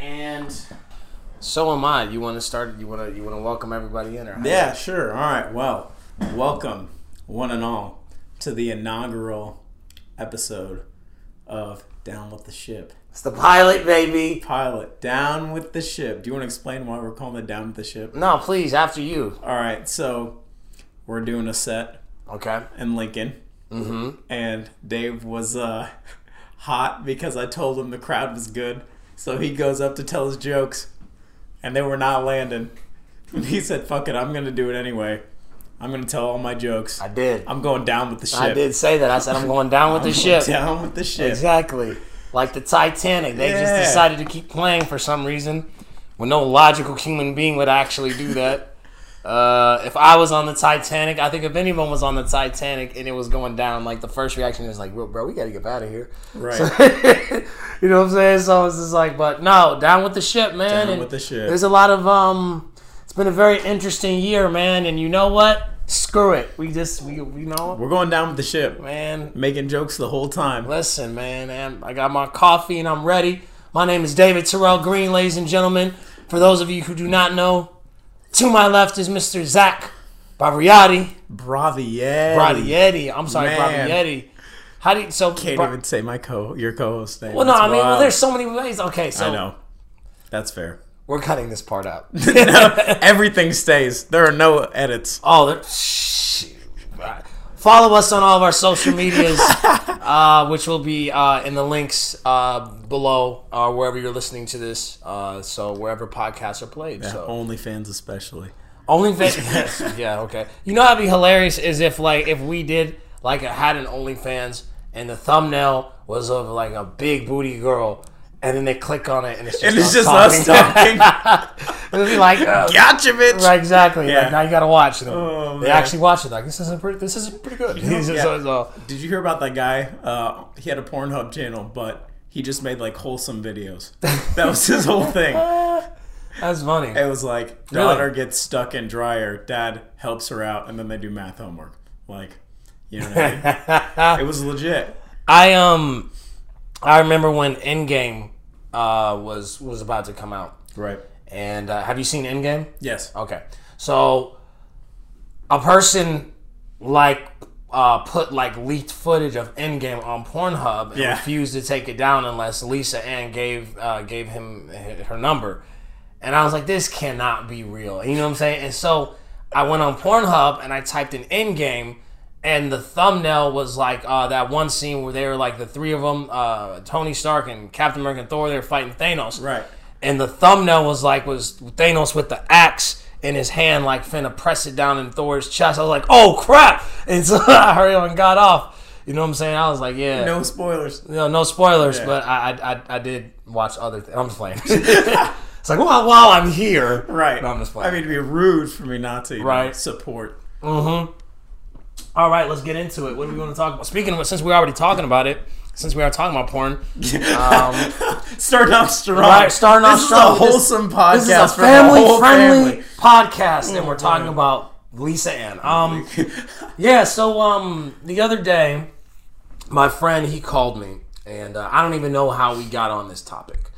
and so am I. You want to start? You want to? You want to welcome everybody in, or how- Yeah, sure. All right. Well, welcome, one and all, to the inaugural episode of Down with the Ship. It's the pilot, baby. Pilot, Down with the Ship. Do you want to explain why we're calling it Down with the Ship? No, please, after you. All right. So, we're doing a set Okay. in Lincoln, Mm-hmm. and Dave was uh, hot because I told him the crowd was good. So he goes up to tell his jokes, and they were not landing. And he said, "Fuck it, I'm gonna do it anyway. I'm gonna tell all my jokes. I did. I'm going down with the ship. I did say that. I said I'm going down with the ship. Down with the ship. Exactly. Like the Titanic. They just decided to keep playing for some reason when no logical human being would actually do that. Uh, if I was on the Titanic, I think if anyone was on the Titanic and it was going down, like the first reaction is like, bro, bro we gotta get out of here. Right. you know what I'm saying? So it's just like, but no, down with the ship, man. Down And with the ship. There's a lot of um. It's been a very interesting year, man. And you know what? Screw it. We just we we know, We're going down with the ship. man. Making jokes the whole time. Listen, man, I got my coffee and I'm ready. My name is David Terrell Green, ladies and gentlemen. For those of you who do not know, to my left is Mr. Zach Bravietti. Bravietti. Bravietti. I'm sorry, Man. Bravietti. How do you, so Can't Bra- even say my co your co-host name. Well, no, That's I mean, well, there's so many ways. Okay, so I know. That's fair. we're cutting this part out. Everything stays. There are no edits. Oh, there- shh. Follow us on all of our social medias, uh, which will be uh, in the links uh, below, uh, wherever you're listening to this. Uh, so wherever podcasts are played. So OnlyFans especially. OnlyFans. yes, yeah, okay. You know, that'd be hilarious is if like if we did like had an OnlyFans and the thumbnail was of like a big booty girl. And then they click on it, and it's just, And it's us just us talking. It'd be like, uh, gotcha, bitch. Right, exactly. Yeah. Like, now you gotta watch them. Oh, they man. actually watch it. Like this is a pretty. This is pretty good. Yeah. so- so- Did you hear about that guy? Uh, he had a Pornhub channel, but he just made like wholesome videos. That was his whole thing. that's funny. It was like Really? daughter gets stuck in dryer, dad helps her out, and then they do math homework. Like, you know what I mean? it was legit. I um, I remember when Endgame uh was was about to come out, Right. and uh, have you seen Endgame? Yes. Okay, so a person like uh, put like leaked footage of Endgame on Pornhub and Yeah. refused to take it down unless Lisa Ann gave uh, gave him her number, and I was like, this cannot be real. You know what I'm saying? And so I went on Pornhub and I typed in Endgame. And the thumbnail was like uh, that one scene where they were like the three of them, uh, Tony Stark and Captain America and Thor. They were fighting Thanos, Right. and the thumbnail was like was Thanos with the axe in his hand, like finna press it down in Thor's chest. I was like, oh crap! And so I hurried up and got off. You know what I'm saying? I was like, yeah, no, spoilers. no, no spoilers, Yeah. but I, I, I, did watch other. Th- I'm just playing. it's like while while I'm here, Right. No, I'm just playing. I mean, it'd be rude for me not to you know, Right. support. All right, let's get into it. What do we want to talk about? Speaking of, since we're already talking about it, since we are talking about porn, um, Starting off strong. Right, starting off this strong. This is a wholesome podcast this is a family-friendly family. podcast, and we're talking man. about Lisa Ann. Um, yeah. So um, the other day, my friend he called me, and uh, I don't even know how we got on this topic,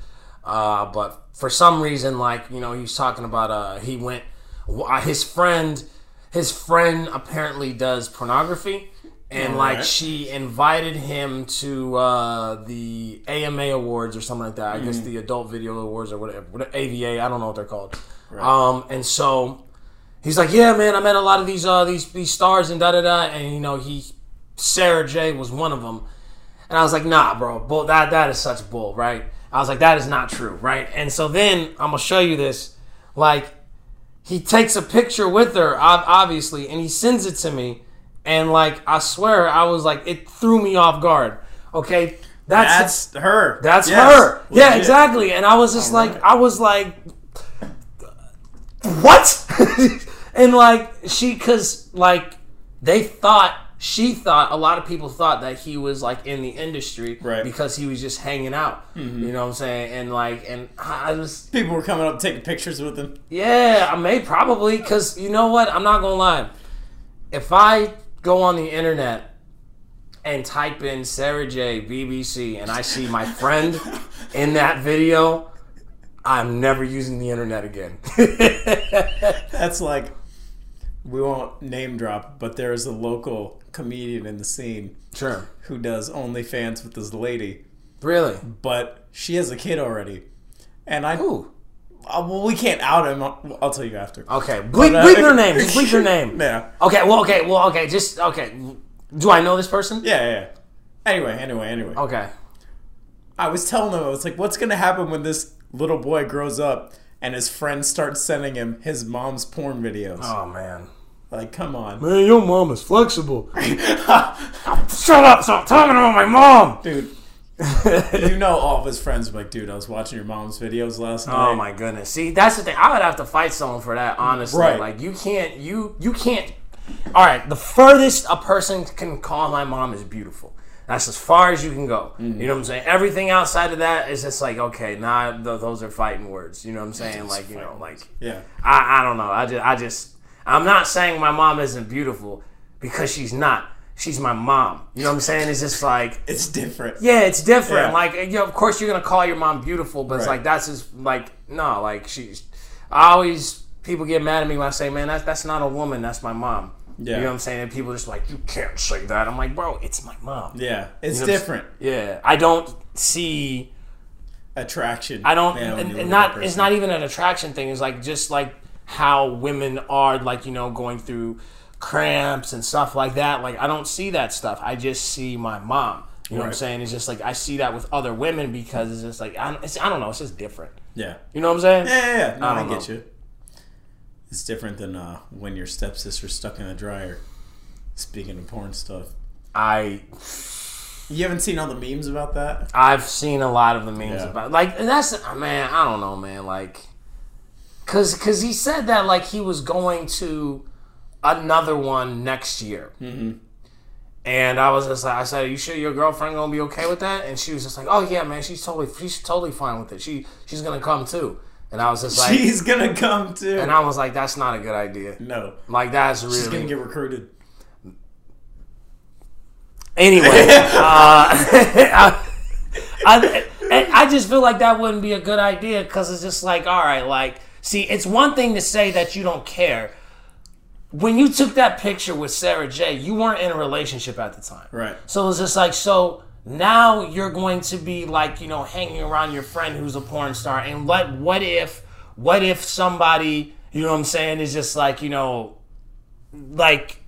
uh, but for some reason, like you know, he was talking about uh, he went uh, his friend, his friend apparently does pornography. And like Alright. she invited him to uh, the AMA awards or something like that. I guess the Adult Video Awards or whatever, whatever AVA. I don't know what they're called. Um, and so he's like, "Yeah, man, I met a lot of these uh, these these stars and da da da." And you know, he Sara Jay was one of them. And I was like, "Nah, bro, bull, that that is such bull, right?" I was like, "That is not true, right?" And so then I'm gonna show you this. Like, he takes a picture with her, obviously, and he sends it to me. And like, I swear, I was like, it threw me off guard. Okay, that's That's her. that's Yes, her. Yeah, exactly. And I was just like, I was like, what? and like, she, cause like, they thought, she thought, a lot of people thought that he was like in the industry Right. because he was just hanging out. Mm-hmm. You know what I'm saying? And like, and I just, People were coming up taking pictures with him. yeah, I may probably, cause you know what? I'm not gonna lie. If I go on the internet and type in Sara Jay BBC and I see my friend in that video, I'm never using the internet again. That's like we won't name drop, but there's a local comedian in the scene sure. who does OnlyFans with this lady, Really? but she has a kid already, and I Ooh. uh, well we can't out him. I'll, I'll tell you after. Okay. Bleep, uh, bleep their name. Just bleep their name. Yeah, Okay. Well. Okay. Well. Okay. Just okay. Do I know this person? yeah, yeah. Anyway, anyway, anyway. Okay. I was telling him, I was like, what's gonna happen when this little boy grows up and his friends start sending him his mom's porn videos? Oh man. Like, come on, Man, your mom is flexible. Shut up! Stop talking about my mom. dude. you know, all of his friends were like, dude, I was watching your mom's videos last oh night. Oh my goodness. See, that's the thing. I would have to fight someone for that, honestly. Right. Like you can't you you can't All right, the furthest a person can call my mom is beautiful. That's as far as you can go. Mm-hmm. You know what I'm saying? Everything outside of that is just like, okay, nah, th- those are fighting words. You know what I'm saying? Like, you know, like Yeah, I, I don't know. I just I just I'm not saying my mom isn't beautiful because she's not. She's my mom. You know what I'm saying? It's just like it's different. yeah, it's different. Yeah. Like, you know, of course, you're gonna call your mom beautiful, but it's like that's just like no, like she's. I always people get mad at me when I say, "Man, that's that's not a woman. That's my mom." Yeah. You know what I'm saying? And people just like, "You can't say that." I'm like, "Bro, it's my mom." Yeah, it's You know different. Yeah, I don't see. Attraction. I don't, when and, and not. It's not even an attraction thing. It's like just like how women are, like you know, going through cramps and stuff like that. Like I don't see that stuff. I just see my mom. You know what I'm saying? It's just like I see that with other women because it's just like I don't, it's, I don't know. It's just different. Yeah. You know what I'm saying? Yeah, yeah, yeah. No, I I, get know. you. It's different than uh, when your stepsister's stuck in the dryer. Speaking of porn stuff, I you haven't seen all the memes about that? I've seen a lot of the memes Yeah. about like and that's man. I don't know, man. Like, cause cause he said that like he was going to another one next year. Mm-hmm. And I was just like, I said, "Are you sure your girlfriend gonna be okay with that?" And she was just like, "Oh yeah, man, she's totally, she's totally fine with it. She, she's gonna come too." And I was just like, She's gonna come too. and I was like, "That's not a good idea. no, Like that's really. she's gonna get recruited. Anyway, uh, I, I, I just feel like that wouldn't be a good idea because it's just like, all right, like, see, it's one thing to say that you don't care. When you took that picture with Sara Jay, you weren't in a relationship at the time. Right. So it's just like, so now you're going to be like, you know, hanging around your friend who's a porn star. And what, what if, what if somebody, you know what I'm saying, is just like, you know, like,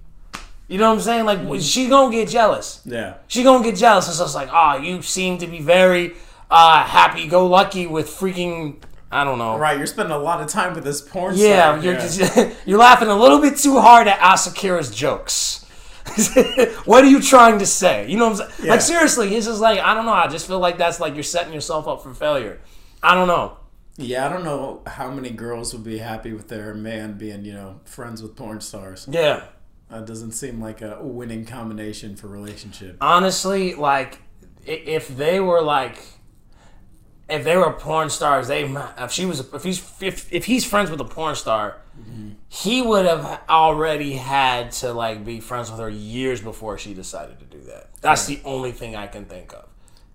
you know what I'm saying? Like, she gonna get jealous Yeah. she gonna get jealous. It's just like, oh, you seem to be very uh, happy-go-lucky with freaking, I don't know. Right. You're spending a lot of time with this porn star. Yeah, you're just you're laughing a little bit too hard at Asakura's jokes. what are you trying to say? You know what I'm saying? Yeah. Like seriously, it's just like I don't know. I just feel like that's like you're setting yourself up for failure. I don't know. Yeah, I don't know how many girls would be happy with their man being, you know, friends with porn stars. Yeah, That doesn't seem like a winning combination for relationship. honestly, like if they were like. If they were porn stars, they if she was if he's if, if he's friends with a porn star, he would have already had to like be friends with her years before she decided to do that. That's the only thing I can think of.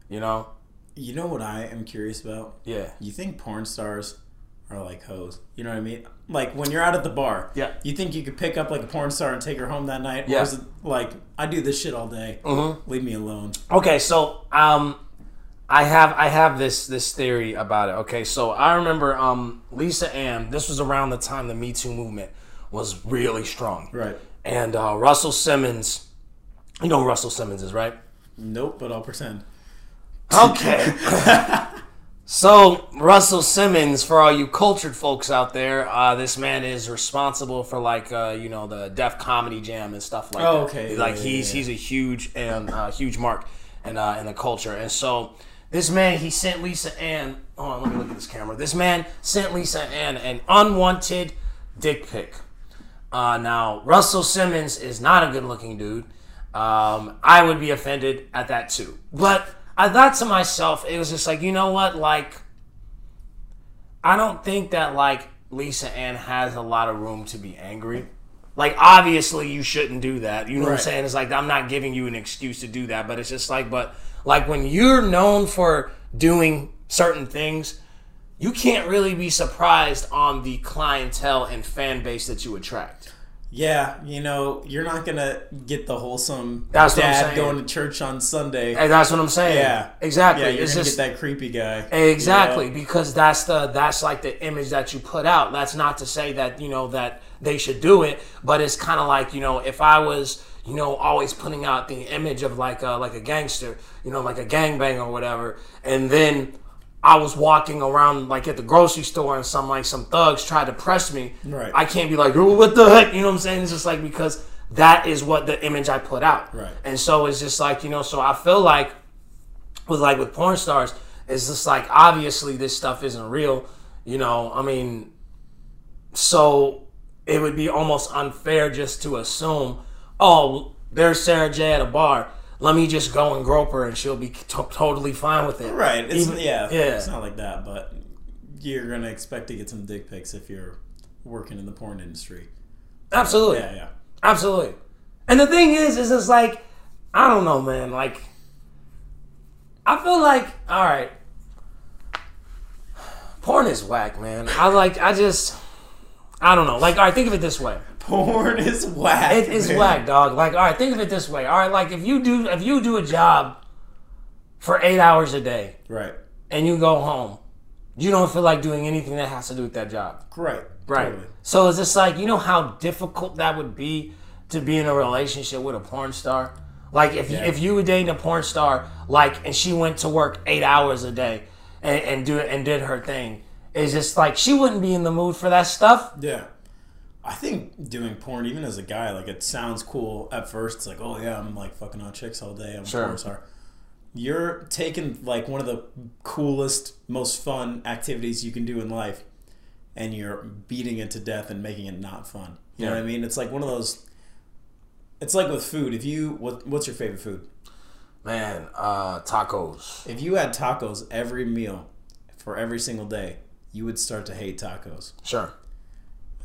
You know? You know what I am curious about? Yeah. You think porn stars are like hoes? You know what I mean? Like when you're out at the bar, Yeah. You think you could pick up like a porn star and take her home that night? Yeah. Or is it like I do this shit all day? Mm-hmm. Leave me alone. Okay, so um, I have I have this this theory about it. Okay, so I remember um Lisa Ann. This was around the time the Me Too movement was really strong. Right. And uh, Russell Simmons, you know who Russell Simmons is, right? Nope, but I'll pretend. Okay. so Russell Simmons, for all you cultured folks out there, uh, this man is responsible for like uh, you know the Def Comedy Jam and stuff like Oh, that. okay. Like Yeah, he's yeah, he's a huge and uh, huge mark in uh, in the culture, and so. This man, he sent Lisa Ann. Hold on, let me look at this camera. This man sent Lisa Ann an unwanted dick pic. Uh, now, Russell Simmons is not a good looking dude. Um, I would be offended at that too. But I thought to myself, it was just like, you know what? Like, I don't think that, like, Lisa Ann has a lot of room to be angry. Like, obviously, you shouldn't do that. You know what I'm saying? It's like, I'm not giving you an excuse to do that. But it's just like, but, like, when you're known for doing certain things, you can't really be surprised on the clientele and fan base that you attract. Yeah, you know, you're not gonna get the wholesome That's dad going to church on Sunday. And that's what I'm saying. Yeah, exactly. Yeah, you're it's gonna just get that creepy guy. Exactly, you know? because that's the that's like the image that you put out. That's not to say that you know that they should do it, but it's kind of like you know if I was you know always putting out the image of like a, like a gangster, you know like a gangbang or whatever, and then I was walking around like at the grocery store and some like some thugs tried to press me. Right. I can't be like, "Oh, what the heck? You know what I'm saying? It's just like because that is what the image I put out. Right. And so it's just like, you know, so I feel like with like with porn stars, it's just like obviously this stuff isn't real. You know, I mean, so it would be almost unfair just to assume, oh, there's Sara Jay at a bar. Let me just go and grope her, and she'll be to- totally fine with it. Right. It's, Even- yeah. yeah. It's not like that, but you're gonna expect to get some dick pics if you're working in the porn industry. Absolutely. Yeah, yeah. Absolutely. And the thing is, is it's like, I don't know, man. Like, I feel like, all right, porn is whack, man. I like, I just, I don't know. Like, all right, think of it this way. Porn is whack. It is man. whack, dog. Like, all right, think of it this way. All right, like if you do, if you do a job for eight hours a day Right. and you go home, you don't feel like doing anything that has to do with that job. Right. Right. Totally. So it's just like you know how difficult that would be to be in a relationship with a porn star. Like if Yeah. if you were dating a porn star, like and she went to work eight hours a day and, and do and did her thing, it's just like she wouldn't be in the mood for that stuff. Yeah. I think doing porn, even as a guy, like it sounds cool at first. It's like, oh yeah, I'm like fucking on chicks all day. I'm Sure. a porn star. You're taking like one of the coolest, most fun activities you can do in life, and you're beating it to death and making it not fun. You know what I mean? It's like one of those. It's like with food. If you what, what's your favorite food? Man, uh, tacos. If you had tacos every meal for every single day, you would start to hate tacos. Sure.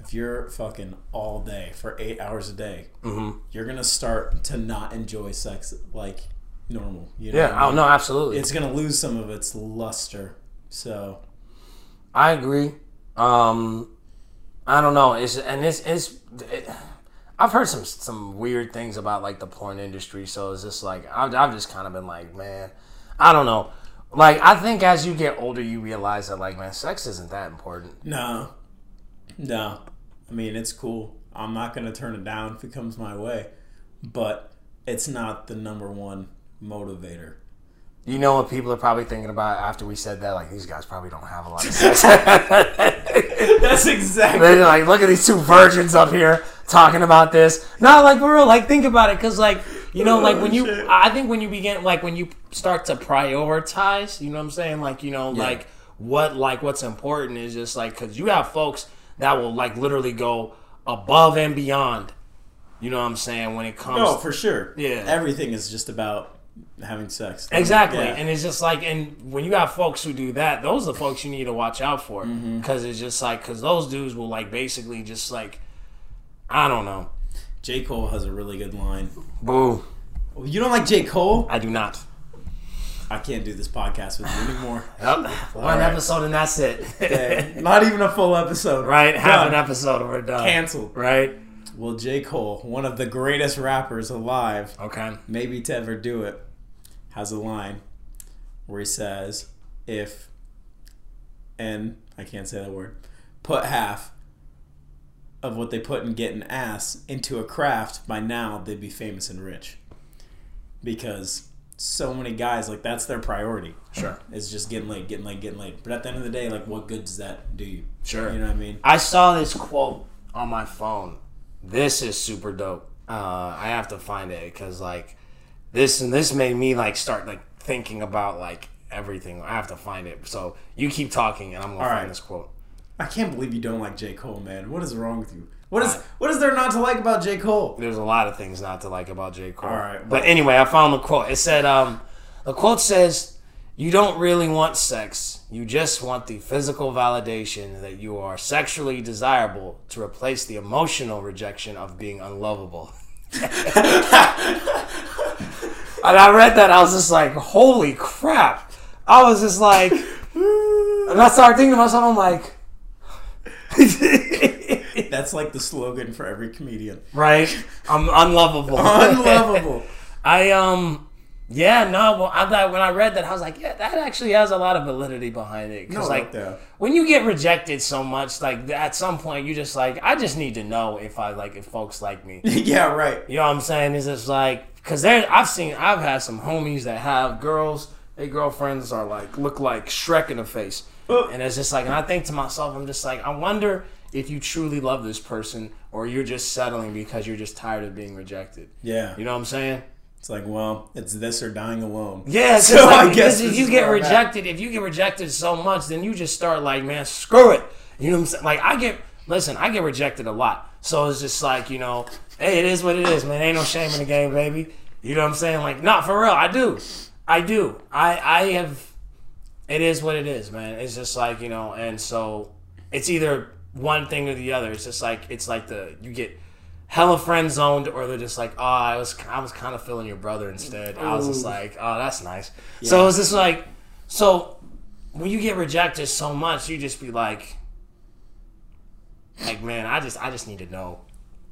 If you're fucking all day for eight hours a day, Mm-hmm. you're gonna start to not enjoy sex like normal. You know Yeah. I Oh no, absolutely. It's gonna lose some of its luster. So I agree. Um, I don't know. It's and it's it's. It, I've heard some some weird things about like the porn industry, so it's just like I've, I've just kind of been like, man, I don't know. Like I think as you get older, you realize that like, man, sex isn't that important. no, no. I mean, it's cool. I'm not gonna turn it down if it comes my way, but it's not the number one motivator. You know what people are probably thinking about after we said that? Like these guys probably don't have a lot of sex. That's exactly. They're like, look at these two virgins up here talking about this. No, like for real, like think about it, because like you know, like when oh, you. I think when you begin, like when you start to prioritize, you know what I'm saying? Like you know, like what, like what's important is just like because you have folks that will like literally go above and beyond. You know what I'm saying when it comes. No, for sure. Yeah. Everything is just about having sex. Exactly, Yeah. and it's just like, and when you got folks who do that, those are the folks you need to watch out for, mm-hmm. because it's just like, because those dudes will like basically just like, I don't know, J. Cole has a really good line. boo. You don't like J. Cole? I do not. I can't do this podcast with you anymore. Yep. One right. episode and that's it. Not even a full episode. right, half an episode and we're done. Canceled. Right. Well, J. Cole, one of the greatest rappers alive, Okay. maybe to ever do it, has a line where he says, if, and I can't say that word, put half of what they put in getting ass into a craft, by now they'd be famous and rich. Because so many guys, like, that's their priority. Sure. it's just getting laid, getting laid, getting laid. But at the end of the day, like, what good does that do you? Sure. You know what I mean? I saw this quote on my phone. This is super dope. Uh, I have to find it because like this and this made me like start like thinking about like everything. I have to find it. So you keep talking and I'm gonna All find right. this quote. I can't believe you don't like J. Cole, man. What is wrong with you? What is what is there not to like about J. Cole? There's a lot of things not to like about J. Cole. All right, But anyway, I found the quote. It said, um, the quote says, You don't really want sex. You just want the physical validation that you are sexually desirable to replace the emotional rejection of being unlovable. and I read that, I was just like, Holy crap. I was just like, and I started thinking to myself, I'm like, That's like the slogan for every comedian. right? I'm unlovable. Unlovable. I um yeah no well I thought when I read that I was like yeah that actually has a lot of validity behind it because No, like yeah. when you get rejected so much like at some point you just like I just need to know if I like if folks like me yeah, right. you know what I'm saying it's just like because there I've seen I've had some homies that have girls their girlfriends are like look like Shrek in the face and it's just like and I think to myself I'm just like I wonder if you truly love this person or you're just settling because you're just tired of being rejected Yeah. you know what I'm saying It's like, well, it's this or dying alone. Yeah, So so I guess if you get where I'm at. rejected, if you get rejected so much, then you just start like, man, screw it. You know what I'm saying? Like I get, listen, I get rejected a lot, so it's just like, you know, hey, it is what it is, man. Ain't no shame in the game, baby. You know what I'm saying? Like, not for real. I do, I do. I I have. It is what it is, man. It's just like you know, and so it's either one thing or the other. It's just like it's like the you get hella friend zoned, or they're just like, oh, I was I was kind of feeling your brother instead. I was just like, oh, that's nice. So it's just like, so when you get rejected so much, you just be like, like man, I just I just need to know.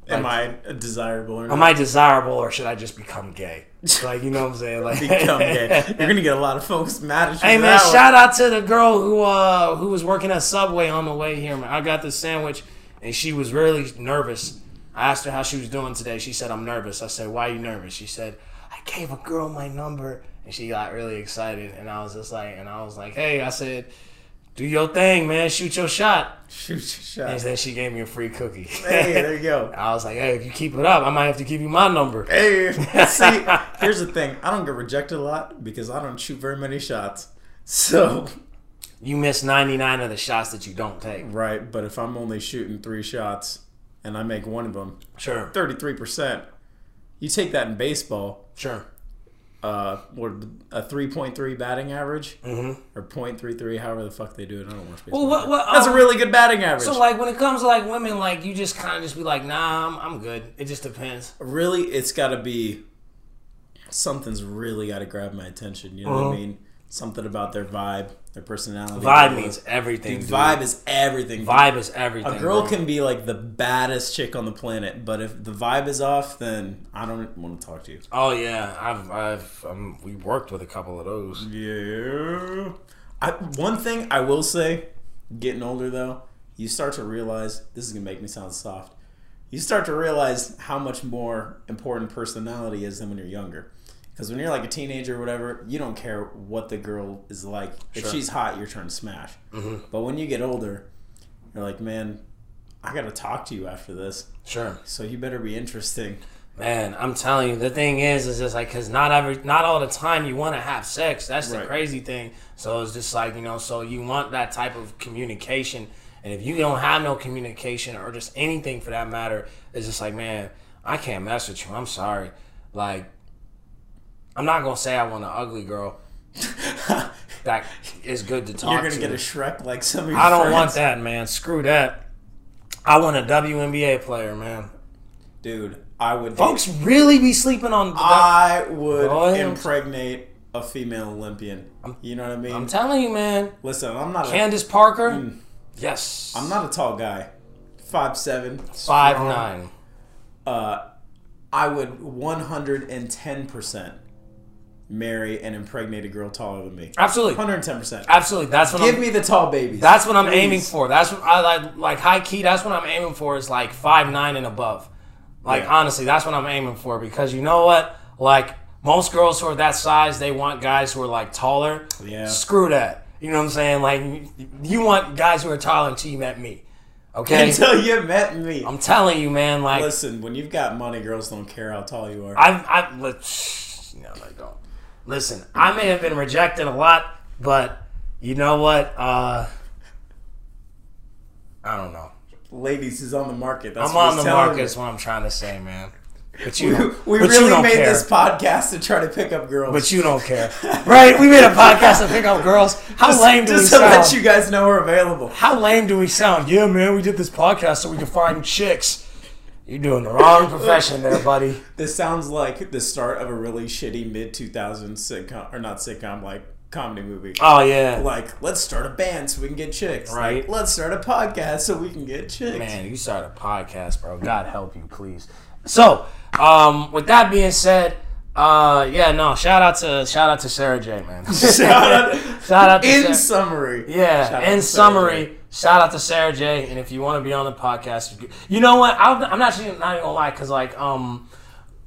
Am I desirable or not? Am I desirable or should I just become gay? Like you know what I'm saying? Like Become gay. You're gonna get a lot of folks mad at you. Hey man, shout out to the girl who uh who was working at Subway on the way here, man. I got the sandwich and she was really nervous. I asked her how she was doing today. She said, I'm nervous. I said, Why are you nervous? She said, I gave a girl my number and she got really excited and I was just like and I was like, Hey, I said, Do your thing, man, shoot your shot. Shoot your shot. And then she gave me a free cookie. Hey, there you go. I was like, Hey, if you keep it up, I might have to give you my number. Hey, see, here's the thing. I don't get rejected a lot because I don't shoot very many shots. So, You miss ninety nine of the shots that you don't take. right, but if I'm only shooting three shots and I make one of them, Sure. 33%. You take that in baseball, Sure. Uh, what a 3.3 batting average Mm-hmm. or 0.33, however the fuck they do it. I don't watch baseball. Well, what, what, That's a um, really good batting average. So like when it comes to like women, like you just kind of just be like, nah, I'm, I'm good. It just depends. really, it's got to be something's really got to grab my attention. You know what I mean? Something about their vibe, their personality. Vibe means everything. Dude, dude. vibe is everything. Vibe is everything. A girl bro. can be like the baddest chick on the planet, but if the vibe is off, then I don't want to talk to you. Oh yeah, I've I've um, we worked with a couple of those. Yeah. I, one thing I will say, getting older though, you start to realize this is gonna make me sound soft. You start to realize how much more important personality is than when you're younger. Because when you're like a teenager or whatever, you don't care what the girl is like. If Sure. she's hot, you're trying to smash. Mm-hmm. But when you get older, you're like, man, I gotta talk to you after this. Sure, So you better be interesting. man. I'm telling you, the thing is, is just like because not every, not all the time you want to have sex. That's the Right. crazy thing. So it's just like you know, so you want that type of communication, and if you don't have no communication or just anything for that matter, it's just like, man, I can't mess with you. I'm sorry. Like, I'm not gonna say I want an ugly girl. that is good to talk You're gonna to. get a Shrek like some of your I don't friends. want that, man. Screw that. I want a WNBA player, man. Dude, I would Folks really be sleeping on. I would I'm- impregnate a female Olympian. You know what I mean? I'm telling you, man. Listen, I'm not. A, Candace Parker. Yes. I'm not a tall guy. Five seven. five strong. nine. Uh, I would 110 percent marry an impregnated girl taller than me. Absolutely. 110 percent. Absolutely. That's what Give I'm. me the tall babies. That's what I'm Please. aiming for. That's what I like. Like high key. That's what I'm aiming for. Is like five nine and above. Like Yeah. honestly, that's what I'm aiming for because you know what? Like most girls who are that size, they want guys who are like taller. Yeah. Screw that. You know what I'm saying? Like you want guys who are taller until you met me. Okay. Until you met me. I'm telling you, man. Like Listen, when you've got money, girls don't care how tall you are. I've, let- no, they don't. Listen, I may have been rejected a lot, but you know what? Uh, I don't know. Ladies is on the market. That's I'm on the market. Is what I'm trying to say, man. But you, don't- we but really don't made care. this podcast to try to pick up girls. But you don't care, right? We made a podcast to pick up girls. How just, lame do we just to sound? let you guys know we're available. How lame do we sound? Yeah, man, we did this podcast so we can find chicks. You're doing the wrong profession there, buddy. This sounds like the start of a really shitty mid 2000s sitcom, or not sitcom, like comedy movie. Oh yeah, Like, let's start a band so we can get chicks. Like, Right. let's start a podcast so we can get chicks. man, you start a podcast, bro. God help you, please. So, um, with that being said, uh, yeah, no, shout out to shout out to Sara Jay, man. Shout out- shout out to In Sarah- summary. Yeah, Shout in summary, J. shout out to Sara Jay. And if you want to be on the podcast, you, know what? I'm, I'm not even, not even gonna lie, cause like um,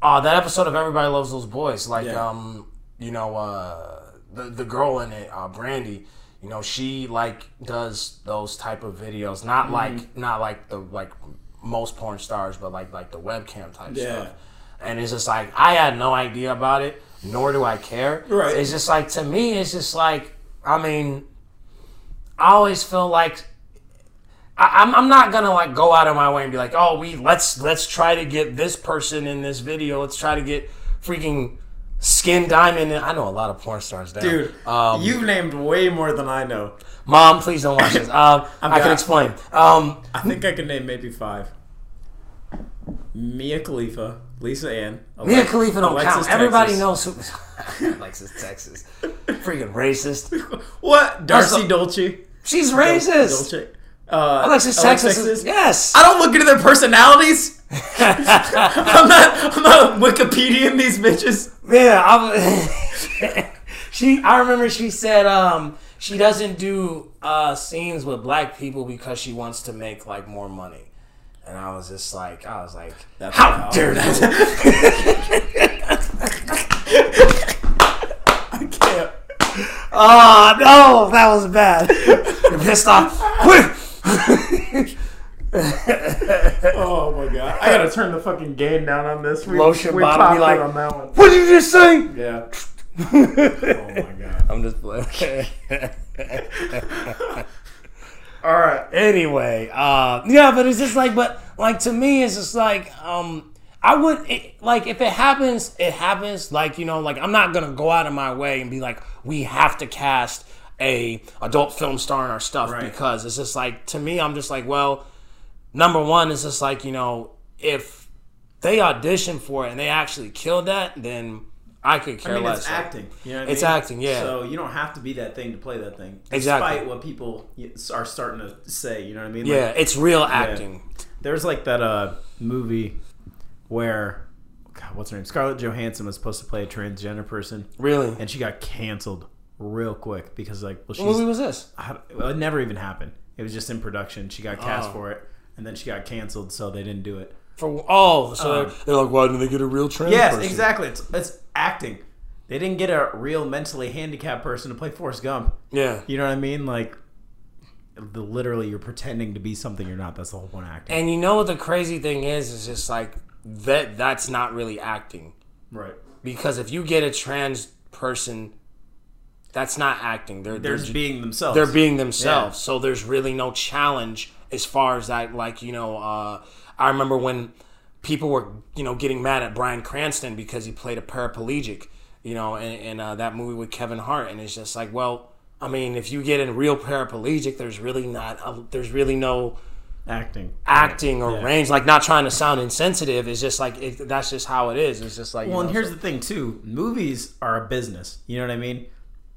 uh, that episode of Everybody Loves Those Boys, like Yeah. um, you know, uh, the the girl in it, uh, Brandy. You know, she like does those type of videos, Mm-hmm. not like not like the like most porn stars, but like like the webcam type Yeah. stuff. And it's just like I had no idea about it, nor do I care. Right. It's just like to me, it's just like I mean, I always feel like I, I'm, I'm not gonna like go out of my way and be like, oh, we let's let's try to get this person in this video. Let's try to get freaking Skin Diamond. In. I know a lot of porn stars, now. Dude, Um, you've named way more than I know. mom, please don't watch this. Um, I can explain. Um, I think I can name maybe five. Mia Khalifa, Lisa Ann, Mia Khalifa don't Alexis count. Everybody knows who. Alexis Texas, freaking racist. What? Darcie Also- Dolce. She's racist. Dolce. Uh, Alexis Texas. Is, yes. I don't look into their personalities. I'm not. I'm not Wikipediaing these bitches. Yeah, I, she. I remember she said um, she doesn't do uh, scenes with black people because she wants to make like more money. And I was just like, I was like, That's how how- dare you? I can't. Oh no, that was bad. You're pissed off. Quick. Oh my god! I gotta turn the fucking gain down on this. We, Lotion we bottom be like- on that one. What did you just say? Yeah. oh my god. I'm just playing. All right. Anyway, uh, yeah, but it's just like, but like to me, it's just like, um, I would it, like if it happens, it happens. Like you know, like I'm not gonna go out of my way and be like, we have to cast a adult film star in our stuff Right. because it's just like to me, I'm just like, well, number one, it's just like you know, if they audition for it and they actually killed that, then I could care I mean, less. it's acting. You know It's mean? acting, yeah. So you don't have to be that thing to play that thing. Exactly. Despite what people are starting to say, you know what I mean? Yeah, it's real acting. there's like that uh movie where, God, what's her name? Scarlett Johansson was supposed to play a transgender person, Really? and she got canceled real quick because like, well, What movie was this? I- well, it never even happened. It was just in production. She got cast Oh. for it, and then she got canceled, so they didn't do it. For oh, so they're, um, they're like, why didn't they get a real trans Yes, person? exactly. It's, it's acting. They didn't get a real mentally handicapped person to play Forrest Gump. Yeah, You know what I mean? Like, the, literally, you're pretending to be something you're not. That's the whole point of acting. and you know what the crazy thing is? Is just like that. That's not really acting right. because if you get a trans person, that's not acting. They're They're they're, being themselves. they're being themselves. Yeah. So there's really no challenge as far as that. Like you know, uh, I remember when people were you know getting mad at Bryan Cranston because he played a paraplegic, you know, in, uh, that movie with Kevin Hart, and it's just like, well, I mean, if you get a real paraplegic, there's really not, a, there's really no acting. acting or Yeah. range. Like not trying to sound insensitive. It's just like it, that's just how it is. It's just like you Well, know, and here's so- the thing too: movies are a business. You know what I mean?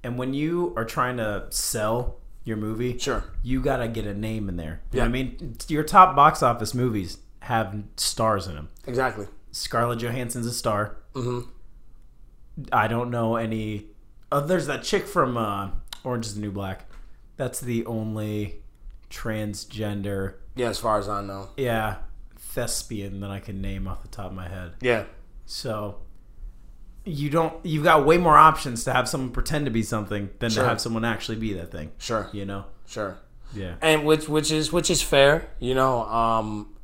And when you are trying to sell your movie, Sure. you gotta get a name in there. You Yeah. I mean? Your top box office movies have stars in them. exactly. Scarlett Johansson's a star. Mm-hmm. I don't know any. Oh, there's that chick from uh, Orange Is the New Black. That's the only transgender, Yeah, as far as I know. yeah, thespian that I can name off the top of my head. Yeah. So you don't. You've got way more options to have someone pretend to be something than Sure. to have someone actually be that thing. Sure. You know? Sure. Yeah. and which which is which is fair you know um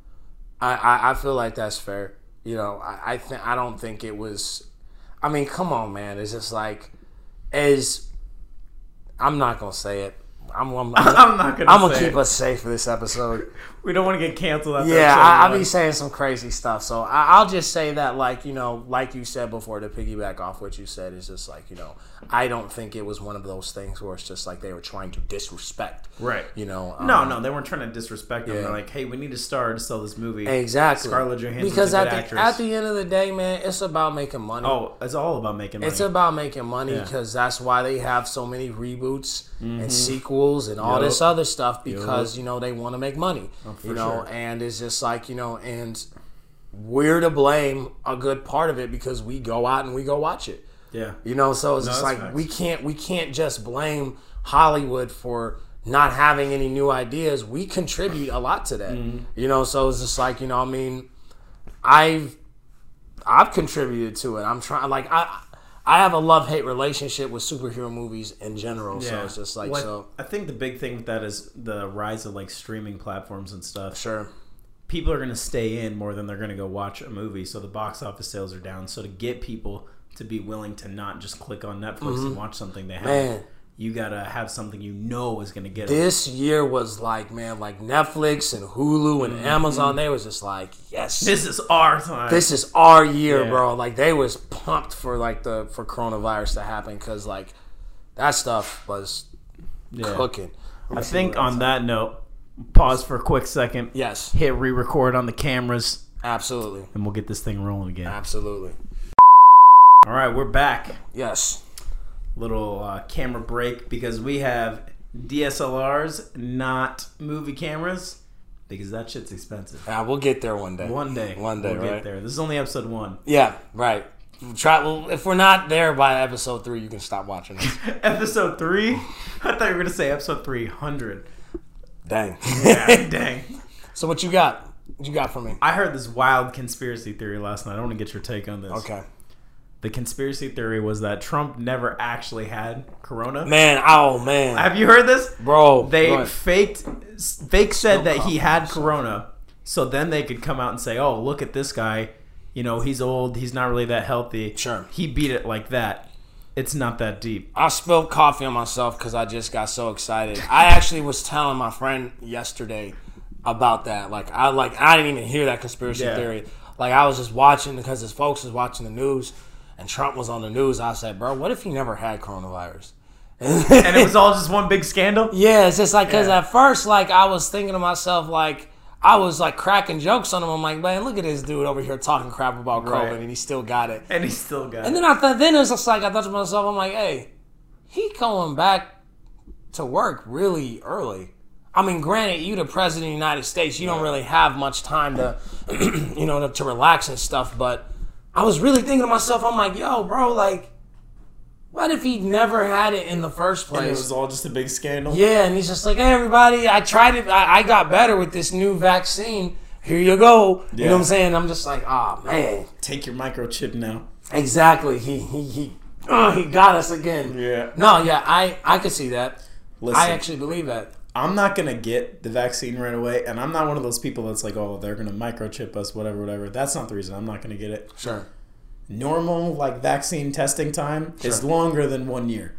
i i, I feel like that's fair you know i i think i don't think it was i mean come on man it's just like as i'm not gonna say it I'm, I'm, I'm, I'm not gonna. I'm gonna keep it. us safe for this episode. We don't want to get canceled. After Yeah, I, I'll be saying some crazy stuff. So I, I'll just say that, like you know, like you said before, to piggyback off what you said is just like you know, I don't think it was one of those things where it's just like they were trying to disrespect. Right. You know. No, um, no, they weren't trying to disrespect them. Yeah. They're like, hey, we need a star to sell this movie. Exactly. Scarlett Johansson's because at the actress. at the end of the day, man, it's about making money. oh, it's all about making money. It's about making money Yeah. because that's why they have so many reboots and sequels and all Mm-hmm. This other stuff because you know they want to make money. You know, sure. and it's just like you know, and we're to blame a good part of it because we go out and we go watch it. yeah. You know, so it's No, just like we can't we can't just blame Hollywood for not having any new ideas. We contribute a lot to that. Mm-hmm. You know, so it's just like you know, I mean, I've I've contributed to it. I'm trying like I I have a love hate relationship with superhero movies in general. So it's just like Well, so I think the big thing with that is the rise of like streaming platforms and stuff. sure. People are going to stay in more than they're going to go watch a movie, so the box office sales are down. So to get people to be willing to not just click on Netflix and watch something they have, Mm-hmm. Man. You gotta have something you know is to get. This year was like man, like Netflix and Hulu and Amazon. They was just like yes, Mm-hmm. This is our time. this is our year, Yeah. bro. Like they was pumped for like the for coronavirus to happen because like that stuff was Yeah. cooking. I think on that note, pause for a quick second. Yes, Hit re-record on the cameras, absolutely, and we'll get this thing rolling again. absolutely. All right, we're back. Yes, Little uh, camera break because we have DSLRs, not movie cameras, because that shit's expensive. yeah, we'll get there one day. One day, One day, we'll right? get there. This is only episode one. Yeah, right. Try. Well, if we're not there by episode three, you can stop watching this. episode three. I thought you were gonna say episode three hundred. Dang. Yeah, dang. so what you got? What you got for me? I heard this wild conspiracy theory last night. I want to get your take on this. Okay. The conspiracy theory was that Trump never actually had corona. Man, oh man, Have you heard this? bro. They ahead. faked, fake said that he had corona, so then they could come out and say, "Oh, look at this guy. You know, he's old. He's not really that healthy. Sure. he beat it like that. It's not that deep." I spilled coffee on myself because I just got so excited. I actually was telling my friend yesterday about that. Like I like I didn't even hear that conspiracy Yeah. theory. Like I was just watching because his folks was watching the news and Trump was on the news. I said, bro, what if he never had coronavirus? And it was all just one big scandal. Yeah, it's just like because Yeah. at first, like I was thinking to myself, like I was like cracking jokes on him. I'm like, man, look at this dude over here talking crap about COVID, Right. and he still got it. And he still got. And it. And then I thought, then it was just like I thought to myself, I'm like, hey, he going back to work really early. I mean, granted, you the president of the United States, you don't really have much time to, you know, to, to relax and stuff. But I was really thinking to myself, I'm like, yo, bro, like, what if he never had it in the first place? And it was all just a big scandal. Yeah, and he's just like, hey, everybody, I tried it. I, I got better with this new vaccine. Here you go. You know what I'm saying? I'm just like, oh, man. Take your microchip now. Exactly. He, he, he, uh, he got us again. Yeah. No, yeah, I, I could see that. Listen, I actually believe that. I'm not gonna get the vaccine right away, and I'm not one of those people that's like, oh, they're gonna microchip us, whatever, whatever. That's not the reason I'm not gonna get it. Sure. Normal like vaccine testing time is longer than one year.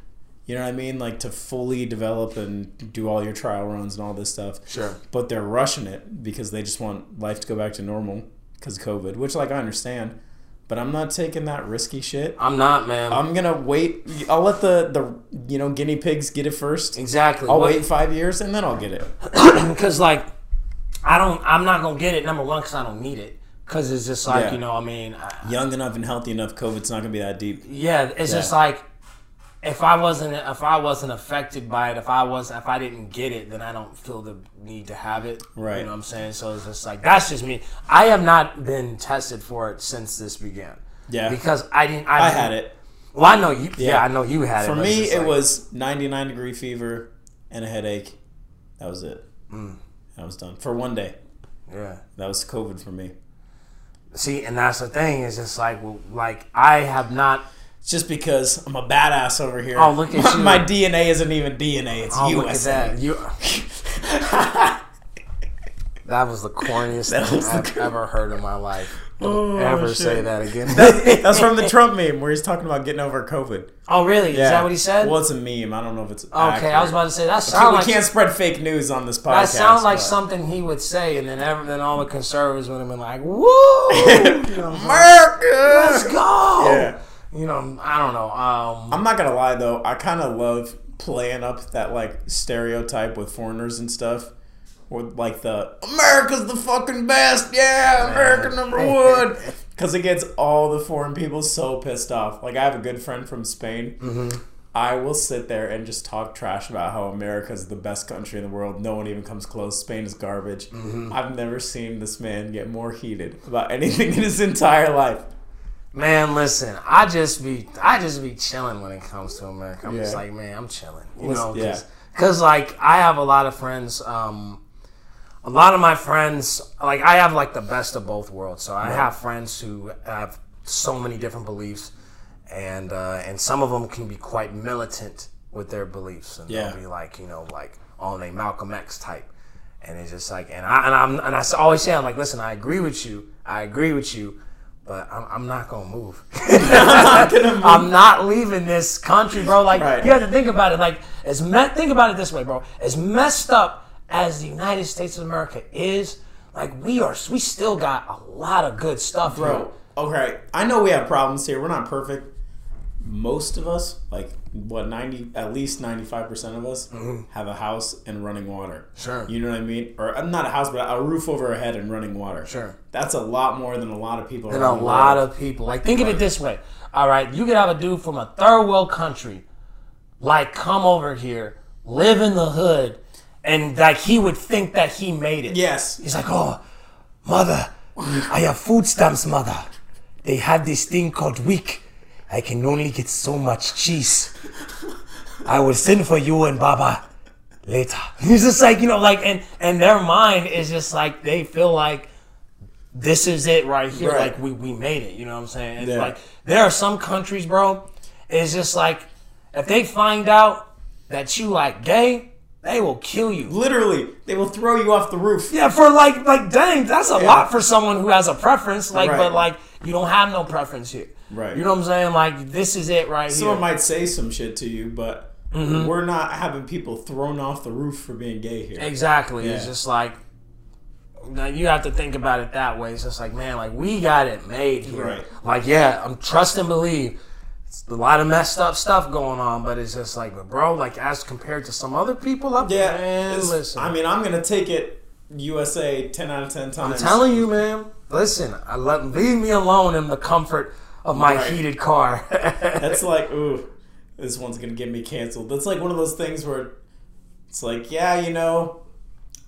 You know what I mean? Like to fully develop and do all your trial runs and all this stuff. Sure. But they're rushing it because they just want life to go back to normal because of COVID, which like I understand. But I'm not taking that risky shit. I'm not, man. I'm gonna wait. I'll let the the you know guinea pigs get it first. exactly. I'll wait five years and then I'll get it. because like I don't. I'm not gonna get it. Number one, because I don't need it. Because it's just like Yeah. you know. I mean, I, Young enough and healthy enough, COVID's not gonna be that deep. yeah. It's just like if I wasn't if I wasn't affected by it, if I was if I didn't get it, then I don't feel the need to have it. Right. You know what I'm saying? So it's just like that's just me. I have not been tested for it since this began. Yeah, Because I didn't. I, I had it. Well, I know you. Yeah, Yeah. I know you had it. For me, it like- was 99 degree fever and a headache. That was it. Mm. I was done for one day. Yeah. That was COVID for me. See, and that's the thing. It's just like, well, like I have not. Just because I'm a badass over here. Oh, look at my, you. My DNA isn't even DNA. It's Oh, USA. look at that. You. That was the corniest That thing I've ever heard in my life. Don't Oh, ever shit. say that again. That's from the Trump meme where he's talking about getting over COVID. oh, really? Is that what he said? Well, it's a meme. I don't know if it's okay, I was about to say that We like can't spread fake news on this podcast. that sounds like but- something he would say, and then ever, then all the conservatives would have been like, "Woo, know, let's go." Yeah. You know, I don't know. Um, I'm not gonna lie though, I kind of love playing up that like stereotype with foreigners and stuff. With like the America's the fucking best, yeah, America number one. Because it gets all the foreign people so pissed off. Like I have a good friend from Spain. Mm-hmm. I will sit there and just talk trash about how America is the best country in the world. No one even comes close. Spain is garbage. Mm-hmm. I've never seen this man get more heated about anything in his entire life. Man, listen, I just be I just be chilling when it comes to America. I'm just like, man, I'm chilling. You Listen, know, yeah. just cuz like I have a lot of friends um a lot of my friends like I have like the best of both worlds. So I have friends who have so many different beliefs and uh and some of them can be quite militant with their beliefs and Yeah. they'll be like, you know, like on a Malcolm X type. And it's just like, and I and I'm and I always say, I'm like, listen, I agree with you, I agree with you, but I'm, I'm not gonna move. I'm not leaving this country, bro. Like Right. you have to think about it. Like as me- think about it this way, bro. As messed up as the United States of America is, like we are, we still got a lot of good stuff, Bro, bro. okay, I know we have problems here. We're not perfect. Most of us, like what ninety, at least ninety five percent of us, have a house and running water. Mm-hmm. Sure. you know what I mean, or uh, not a house, but a roof over our head and running water. Sure. that's a lot more than a lot of people. And a lot of people. Like think of it this way. All right, you could have a dude from a third world country, like come over here, live in the hood, and like he would think that he made it. yes, He's like, oh, mother, I have food stamps, mother. They have this thing called week. I can only get so much cheese. I will send for you and Baba later. He's just like, you know, like, and and their mind is just like they feel like this is it right here. Right. Like we we made it. You know what I'm saying? And Yeah. like there are some countries, bro. It's just like if they find out that you like gay, they will kill you. literally, they will throw you off the roof. Yeah, for like, like, dang, that's a lot for someone who has a preference. Like, Right. but like, you don't have no preference here. Right. You know what I'm saying? Like, this is it right Someone here. might say some shit to you, but Mm-hmm. we're not having people thrown off the roof for being gay here. exactly. It's just like now you have to think about it that way. It's just like, man, like we got it made here. Right. Like, yeah, I'm trust and believe. It's a lot of messed up stuff going on, but it's just like, but bro, like as compared to some other people up Yeah, there, man, listen. I mean, I'm gonna take it USA ten out of ten times. I'm telling you, man. Listen, I let leave me alone in the comfort of my Right. heated car. That's like, ooh, this one's gonna get me canceled. That's like one of those things where it's like, yeah, you know,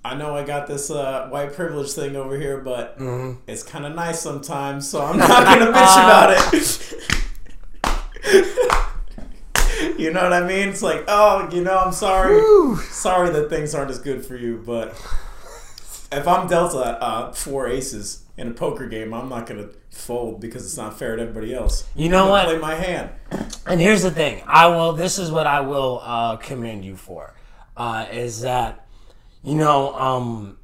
I know I got this uh, white privilege thing over here, but Mm-hmm. it's kind of nice sometimes, so I'm not gonna bitch about it. you know what I mean? It's like, oh, you know, I'm sorry, Whew. sorry that things aren't as good for you, but if I'm dealt uh, uh, four aces in a poker game, I'm not gonna fold because it's not fair to everybody else. You know what? Play my hand. And here's the thing. I will. This is what I will uh, commend you for. Uh, is that you know, um,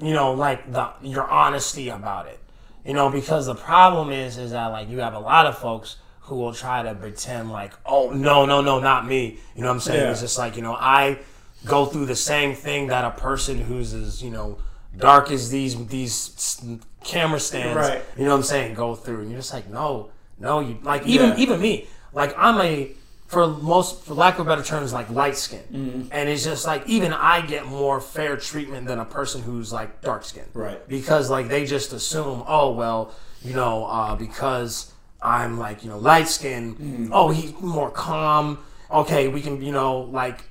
you know, like the your honesty about it. You know, because the problem is, is that like you have a lot of folks who will try to pretend like, oh no, no, no, not me. You know what I'm saying? Yeah. It's just like you know, I go through the same thing that a person who's as you know dark as these these camera stands. Right. You know what I'm saying? Go through, and you're just like, no, no, you like even Yeah. even me, like I'm a for most for lack of better terms like light skin, Mm-hmm. and it's just like even I get more fair treatment than a person who's like dark skin, Right. Because like they just assume, oh well, you know, uh, because I'm like you know light skin, Mm-hmm. oh he's more calm. Okay, we can you know like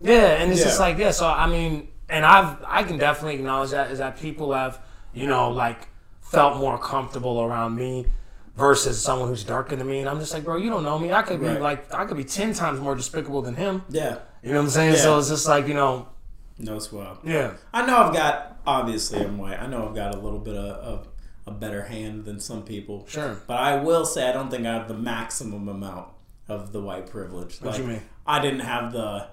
yeah, and it's just like yeah. So I mean, and I've I can definitely acknowledge that is that people have you know like felt more comfortable around me versus someone who's darker than me, and I'm just like, bro, you don't know me. I could be Right. like I could be ten times more despicable than him. Yeah. You know what I'm saying? Yeah. So it's just like you know, No swell. yeah, I know I've got obviously I'm white. I know I've got a little bit of, of a better hand than some people. Sure. But I will say I don't think I have the maximum amount of the white privilege. What Like, you mean? I didn't have the,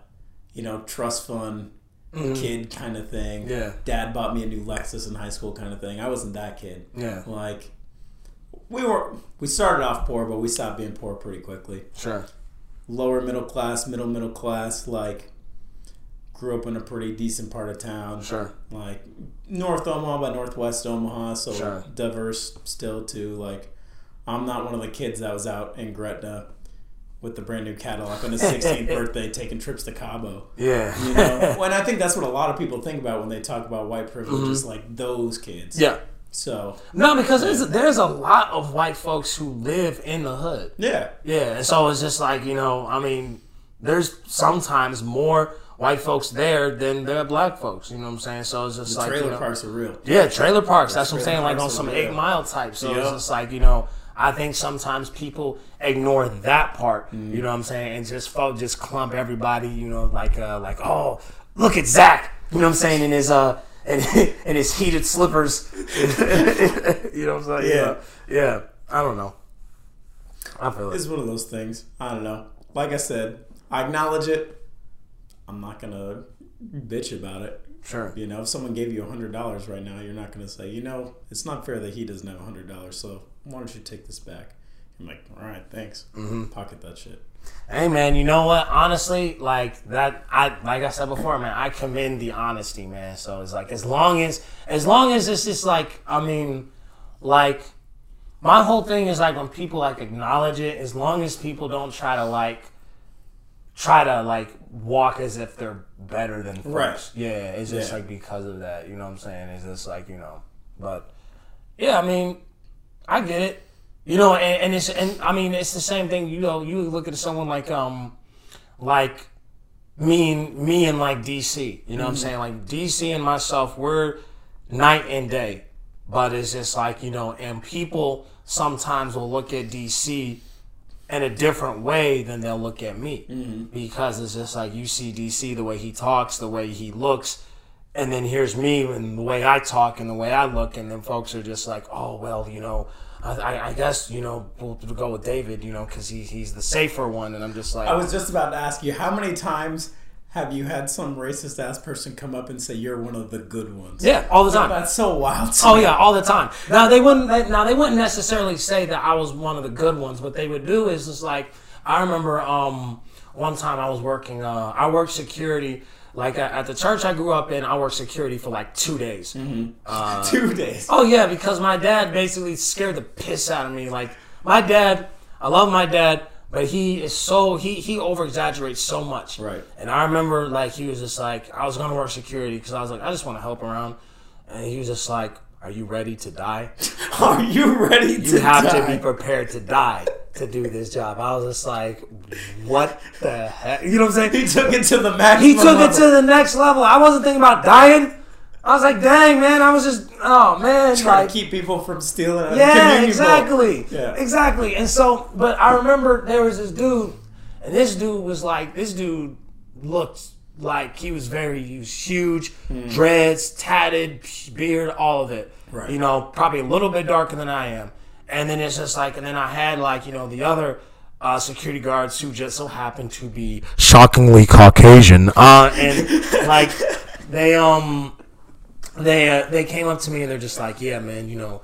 you know, trust fund Mm. kid kind of thing. Yeah. Dad bought me a new Lexus in high school kind of thing. I wasn't that kid. Yeah. Like we were we started off poor, but we stopped being poor pretty quickly. Sure. Lower middle class, middle middle class, like grew up in a pretty decent part of town. Sure. Like North Omaha by Northwest Omaha, so Sure. diverse still too. Like I'm not one of the kids that was out in Gretna with the brand new Cadillac on his 16th birthday taking trips to Cabo. Yeah. You know, and I think that's what a lot of people think about when they talk about white privilege, is like those kids. Mm-hmm. yeah. So No, because there's there's a lot of white folks who live in the hood. yeah, Yeah, and so it's just like you know, I mean, there's sometimes more white folks there than there are black folks. You know what I'm saying? So it's just the like trailer you know, parks are real. Yeah, trailer parks. That's what I'm saying. Like on some eight mile type. So Yeah. it's just like you know, I think sometimes people ignore that part. Mm. You know what I'm saying? And just folk just clump everybody. You know, like uh, like oh, look at Zach. You know what I'm saying? In his uh. In, in his heated slippers, you know what I'm saying? Yeah. yeah. I don't know. I feel it. It's one of those things. I don't know. Like I said, I acknowledge it. I'm not gonna bitch about it. Sure. You know, if someone gave you a hundred dollars right now, you're not gonna say, you know, it's not fair that he doesn't have a hundred dollars. So why don't you take this back? I'm like, all right, thanks. Mm-hmm. Pocket that shit. Hey man, you know what? Honestly, like that I like I said before, man, I commend the honesty, man. So it's like as long as as long as it's just like I mean, like my whole thing is like when people like acknowledge it, as long as people don't try to like try to like walk as if they're better than folks. Right. Yeah, it's just Yeah. like because of that, you know what I'm saying? It's just like, you know. But yeah, I mean, I get it. You know, and, and it's and I mean it's the same thing. You know, you look at someone like um, like me and me and like DC. You know what I'm saying? Like DC and myself, we're night and day. But it's just like you know, and people sometimes will look at DC in a different way than they'll look at me because it's just like you see DC the way he talks, the way he looks, and then here's me and the way I talk and the way I look, and then folks are just like, oh well, you know, I, I, guess you know we'll, we'll go with David, you know, because he, he's the safer one, and I'm just like, I was just about to ask you, how many times have you had some racist ass person come up and say you're one of the good ones? yeah, all the time. That's so wild. Oh me. yeah, all the time. Now they wouldn't. They, now they wouldn't necessarily say that I was one of the good ones. What they would do is just like I remember um, one time I was working. Uh, I worked security. Like at, at the church I grew up in, I worked security for like two days. Mm-hmm. Uh, two days. Oh yeah, because my dad basically scared the piss out of me. Like my dad, I love my dad, but he is so he he over exaggerates so much. Right. And I remember like he was just like I was gonna work security because I was like I just want to help around, and he was just like, "Are you ready to die? Are you ready to You have die? to be prepared to die to do this job." I was just like, "What the heck?" You know what I'm saying? He took it to the maximum. He took it to the next level. I wasn't thinking about dying. I was like, dang, man. I was just, oh, man. trying like, to keep people from stealing. yeah, exactly. Yeah. Exactly. And so, but I remember there was this dude, and this dude was like, this dude looked like he was very, he was huge, hmm. dreads, tatted, beard, all of it. Right. You know, probably a little bit darker than I am. And then it's just like, and then I had like, you know, the other uh, security guards who just so happened to be shockingly Caucasian. Uh, and like, they, um, they uh, they came up to me and they're just like, yeah, man, you know,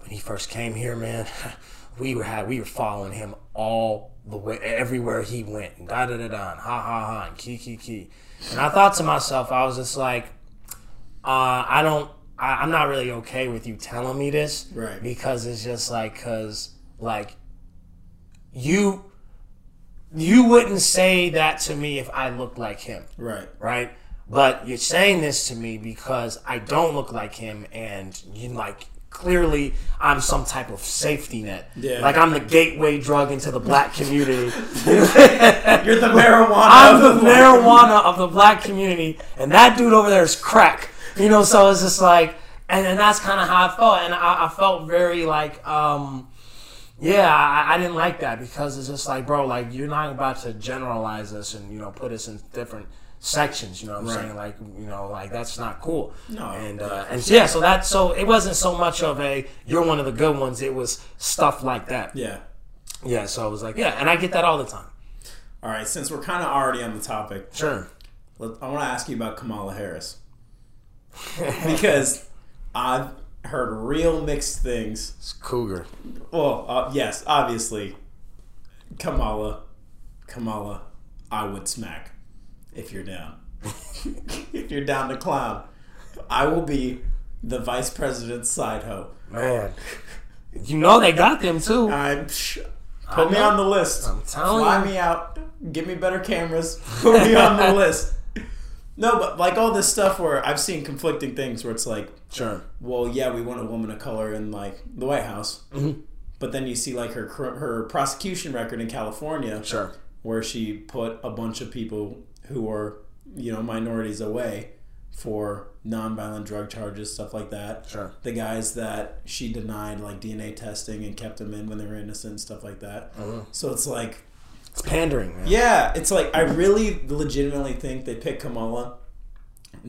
when he first came here, man, we were had we were following him all the way everywhere he went, and da da da da, and ha ha ha, and key key key. And I thought to myself, I was just like, uh, I don't, I, I'm not really okay with you telling me this, Right. Because it's just like, cause like you. You wouldn't say that to me if I looked like him Right. right? But you're saying this to me because I don't look like him, and you like clearly I'm some type of safety net. Yeah. Like I'm the gateway drug into the black community. You're the marijuana. I'm the black marijuana of the black community, and that dude over there is crack. You know, so it's just like, and, and that's kind of how I felt, and I, I felt very like, um, yeah, I, I didn't like that because it's just like, bro, like you're not about to generalize us and you know put us in different sections. You know what I'm Right. saying? Like, you know, like that's not cool. No. and uh, and yeah, so that so it wasn't so much of a you're one of the good ones. It was stuff like that. Yeah. Yeah, so I was like, yeah, and I get that all the time. All right. Since we're kind of already on the topic, Sure. let- I want to ask you about Kamala Harris because I've heard real mixed things. It's Cougar. Well, uh, yes, obviously, Kamala, Kamala, I would smack if you're down. if you're down to clown, I will be the vice president's side hoe. Man. You know they got them too. I'm psh, put me on the list. I'm telling Fly you. me out. Give me better cameras. Put me on the list. No, but like all this stuff where I've seen conflicting things where it's like, Sure. well, yeah, we want a woman of color in like the White House, Mm-hmm. but then you see like her her prosecution record in California, Sure. where she put a bunch of people who are you know minorities away for nonviolent drug charges, stuff like that. Sure. The guys that she denied like DNA testing and kept them in when they were innocent, stuff like that. Mm-hmm. So it's like, It's pandering, man. yeah, it's like I really legitimately think they picked Kamala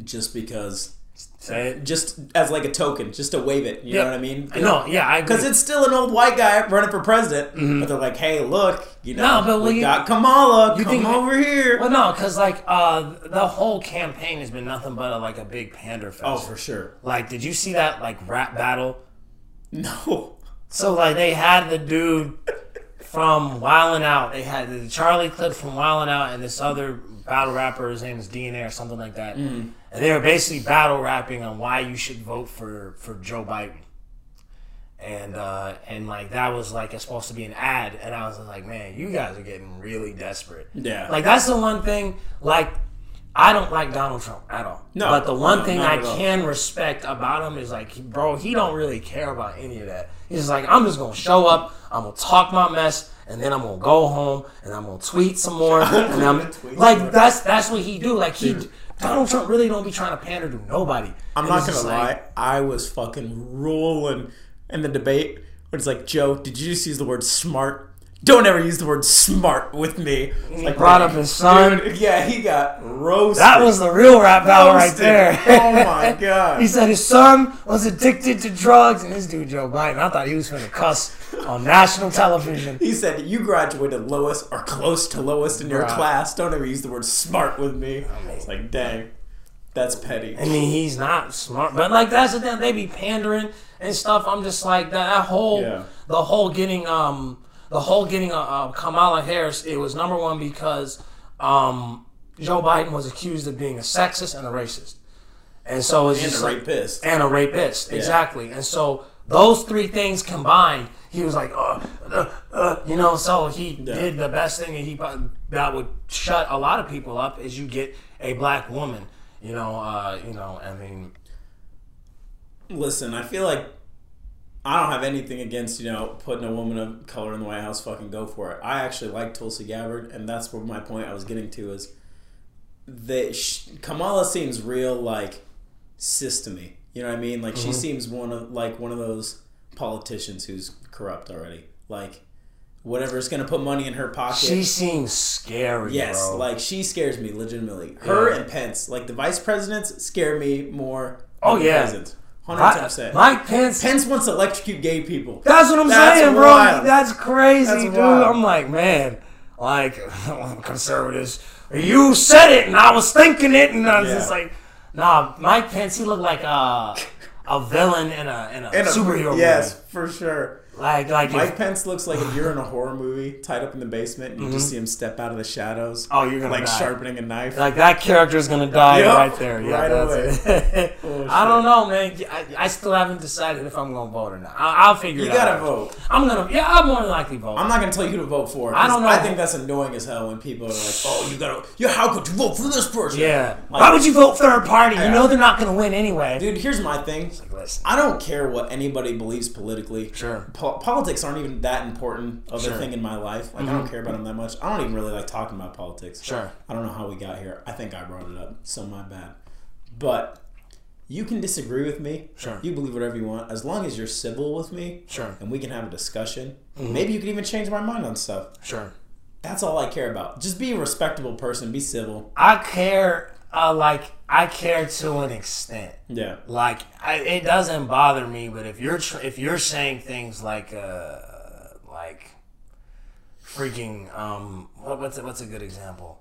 just because, Say it. just as like a token, just to wave it. You know what I mean? I know, yeah, I. Because it's still an old white guy running for president, but they're like, "Hey, look, you know, No, but we we- got Kamala. you Come think- over here." Well, no, because like uh, the whole campaign has been nothing but a, like a big pander fest. oh, for sure. Like, did you see that like rap battle? No. So like they had the dude from Wildin' Out. They had the Charlie Clips from Wildin' Out and this other battle rapper. His name is DNA or something like that. Mm. And they were basically battle rapping on why you should vote for for Joe Biden. And uh, and like that was like it's supposed to be an ad, and I was like, man, you guys are getting really desperate. Yeah. Like that's the one thing. Like I don't like Donald Trump at all. No, but the one no, thing I can respect about him is like, bro, he don't really care about any of that. He's like, I'm just gonna show up, I'm gonna talk my mess, and then I'm gonna go home and I'm gonna tweet some more. and I'm like, that's that's what he do. Like he, Donald Trump really don't be trying to pander to nobody. I'm And not gonna lie. like- I was fucking rolling in the debate. It's like, Joe, did you just use the word smart? Don't ever use the word smart with me. Like, brought up his son. Dude, yeah, he got roasted. That was the real rap battle right there. Oh my god. He said his son was addicted to drugs, and this dude Joe Biden. I thought he was gonna cuss on national television. He said, "You graduated lowest or close to lowest in your Bruh. class. Don't ever use the word smart with me." It's like, dang, that's petty. I mean, he's not smart, but like that's the thing. They be pandering and stuff. I'm just like that. That whole, Yeah. the whole getting, um, the whole getting uh, Kamala Harris. It was number one because um, Joe Biden was accused of being a sexist and a racist, and so it's And just a like, rapist. and a rapist. Exactly. And so those three things combined, he was like, uh, uh, uh, you know, so he did the best thing and he that would shut a lot of people up is you get a black woman. You know, uh, you know, I mean, Listen, I feel like I don't have anything against you know putting a woman of color in the White House. Fucking go for it. I actually like Tulsi Gabbard, and that's where my point I was getting to is that sh- Kamala seems real like me. You know what I mean? Like she mm-hmm. seems one of like one of those politicians who's corrupt already. Like whatever's gonna put money in her pocket. she seems scary, Yes, bro. like she scares me legitimately. Her Yeah. and Pence, like the vice presidents, scare me more. Oh, than the yeah. Hundred percent. Mike Pence. Pence wants to electrocute gay people. That's what I'm That's saying, bro. wild. That's crazy, That's dude. wild. I'm like, man, like conservatives. You said it, and I was thinking it, and I was Yeah. just like, nah. Mike Pence, he looked like a a villain in a in a, And a- superhero yes, movie. for sure. Like like if- Mike Pence looks like if you're in a horror movie, tied up in the basement, and you just see him step out of the shadows. Mm-hmm. Oh, you're gonna like die. sharpening a knife. Like that character's gonna die Yup, right there. Yeah, right it. Oh, I don't know, man. I, I still haven't decided if I'm gonna vote or not. I, I'll figure you it out. You gotta vote. I'm gonna. Yeah, I'm more than likely vote. I'm not gonna tell you who to vote for. I don't know. I think that's annoying as hell when people are like, "Oh, you gotta, yeah, how could you vote for this person?" yeah. Like- Why would you vote third party? You know they're not gonna win anyway. Dude, here's my thing. Listen. I don't care what anybody believes politically. Sure. Po- politics aren't even that important of Sure. Mm-hmm. a thing in my life. Like I don't care about them that much. I don't even really like talking about politics. Sure. I don't know how we got here. I think I brought it up, so my bad. But you can disagree with me. Sure. You believe whatever you want, as long as you're civil with me. Sure. Mm-hmm. And we can have a discussion. Maybe you can even change my mind on stuff. Sure. That's all I care about. Just be a respectable person. Be civil. I care. Uh, like I care to an extent. Yeah. Like I, it doesn't bother me, but if you're tr- if you're saying things like uh like freaking um what, what's a, what's a good example?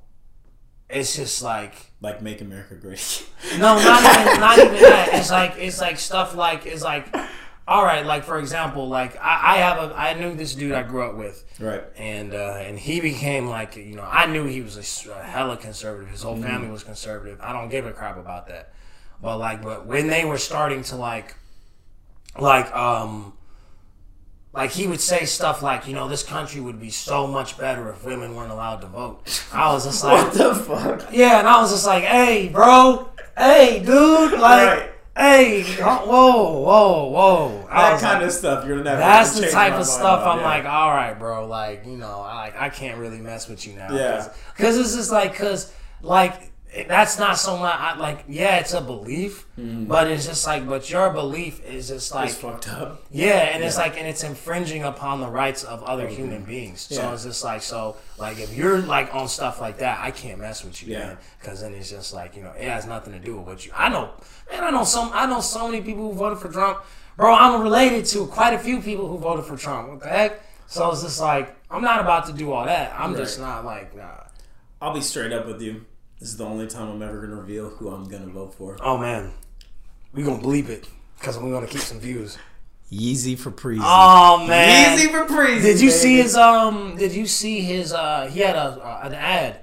it's just like like make America great. no, not even not even that. It's like it's like stuff like it's like all right, like for example, like I, I have a I knew this dude I grew up with, right. and uh, and he became like you know I knew he was a, a hella conservative. His whole family was conservative. I don't give a crap about that. But like, but when they were starting to like, like um, like he would say stuff like you know this country would be so much better if women weren't allowed to vote. I was just like, What the fuck? yeah, and I was just like, hey, bro, hey, dude, like, Right. Hey, oh, whoa, whoa, whoa. I That kind like, of stuff you're never. that's the type of stuff on, I'm yeah. like, all right, bro, like, you know, I, I can't really mess with you now. Yeah. Because it's just like, because, like, that's not so much, I, like, yeah, it's a belief, mm-hmm. but it's just like, but your belief is just like, It's fucked up. yeah, and it's like, and it's infringing upon the rights of other human beings. So it's just like, so, like, if you're like on stuff like that, I can't mess with you, Yeah. man, because then it's just like, you know, it has nothing to do with what you. I know, man, I know some, I know so many people who voted for Trump, bro. I'm related to quite a few people who voted for Trump. What the heck? So it's just like, I'm not about to do all that. I'm just not like, nah. I'll be straight up with you. This is the only time I'm ever gonna reveal who I'm gonna vote for. Oh man, we gonna bleep it because we gonna keep some views. Yeezy for Preezy. Oh man, Yeezy for Preezy. Did you see his um? Did you see his uh? He had a uh, an ad,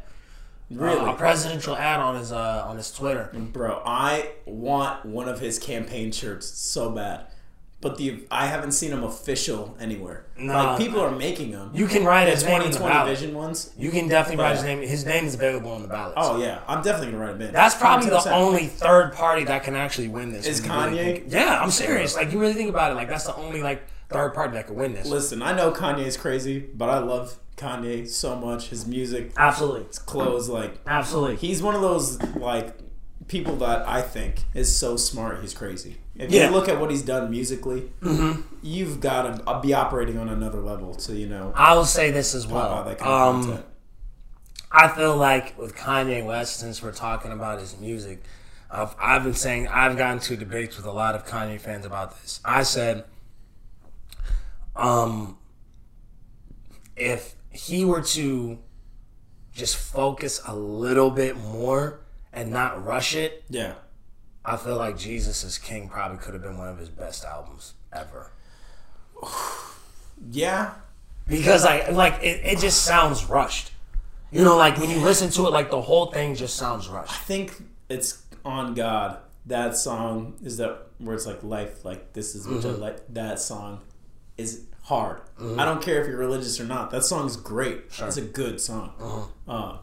Really? a presidential ad on his uh on his Twitter. Bro, I want one of his campaign shirts so bad, but the I haven't seen them official anywhere. Nah. like people are making them. You can write his name 2020. Vision ones. You can definitely write his name. His name is available on the ballot. Oh yeah, I'm definitely gonna write them in. That's probably the only third party that can actually win this. Is you really Kanye? yeah, I'm serious. Like you really think about it, like that's the only like third party that could win this. Listen, I know Kanye's crazy, but I love Kanye so much. His music, Absolutely, his clothes, like absolutely. he's one of those like people that I think is so smart. He's crazy. If Yeah. you look at what he's done musically, you've got to be operating on another level to you know I will say this as well. out that kind of Um. I feel like with Kanye West, since we're talking about his music, I've, I've been saying I've gotten to debates with a lot of Kanye fans about this. I said, um, if he were to just focus a little bit more and not rush it, Yeah. I feel like Jesus is King probably could have been one of his best albums ever. Yeah. because like like it, it just sounds rushed. You know, like when you listen to it, like the whole thing just sounds rushed. I think it's on God. That song is that where it's like life, like this is what Mm-hmm. like. That song is hard. I don't care if you're religious or not. That song is great. It's a good song. Uh,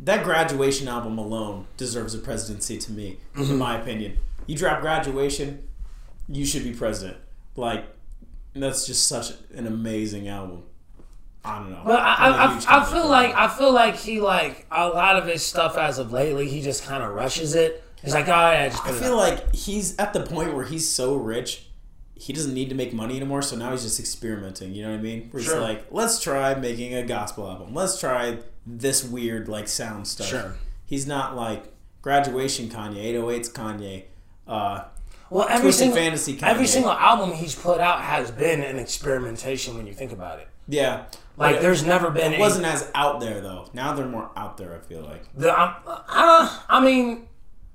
that graduation album alone deserves a presidency to me, Mm-hmm. in my opinion. You drop graduation, you should be president. Like that's just such an amazing album. I don't know. But I, I'm a I, huge I, I feel like I feel like he like a lot of his stuff as of lately, he just kind of rushes it. He's like, oh yeah, just I it feel out." like he's at the point where he's so rich, he doesn't need to make money anymore. So now he's just experimenting. You know what I mean? Where he's Sure. like, let's try making a gospel album. Let's try this weird like sound stuff. Sure. He's not like graduation Kanye, 808s Kanye. Uh, well, every Twisted single Fantasy Kanye. every single album he's put out has been an experimentation when you think about it. yeah, Like, there's never been It wasn't as out there though. Now they're more out there. I feel like. The, um, uh, I mean,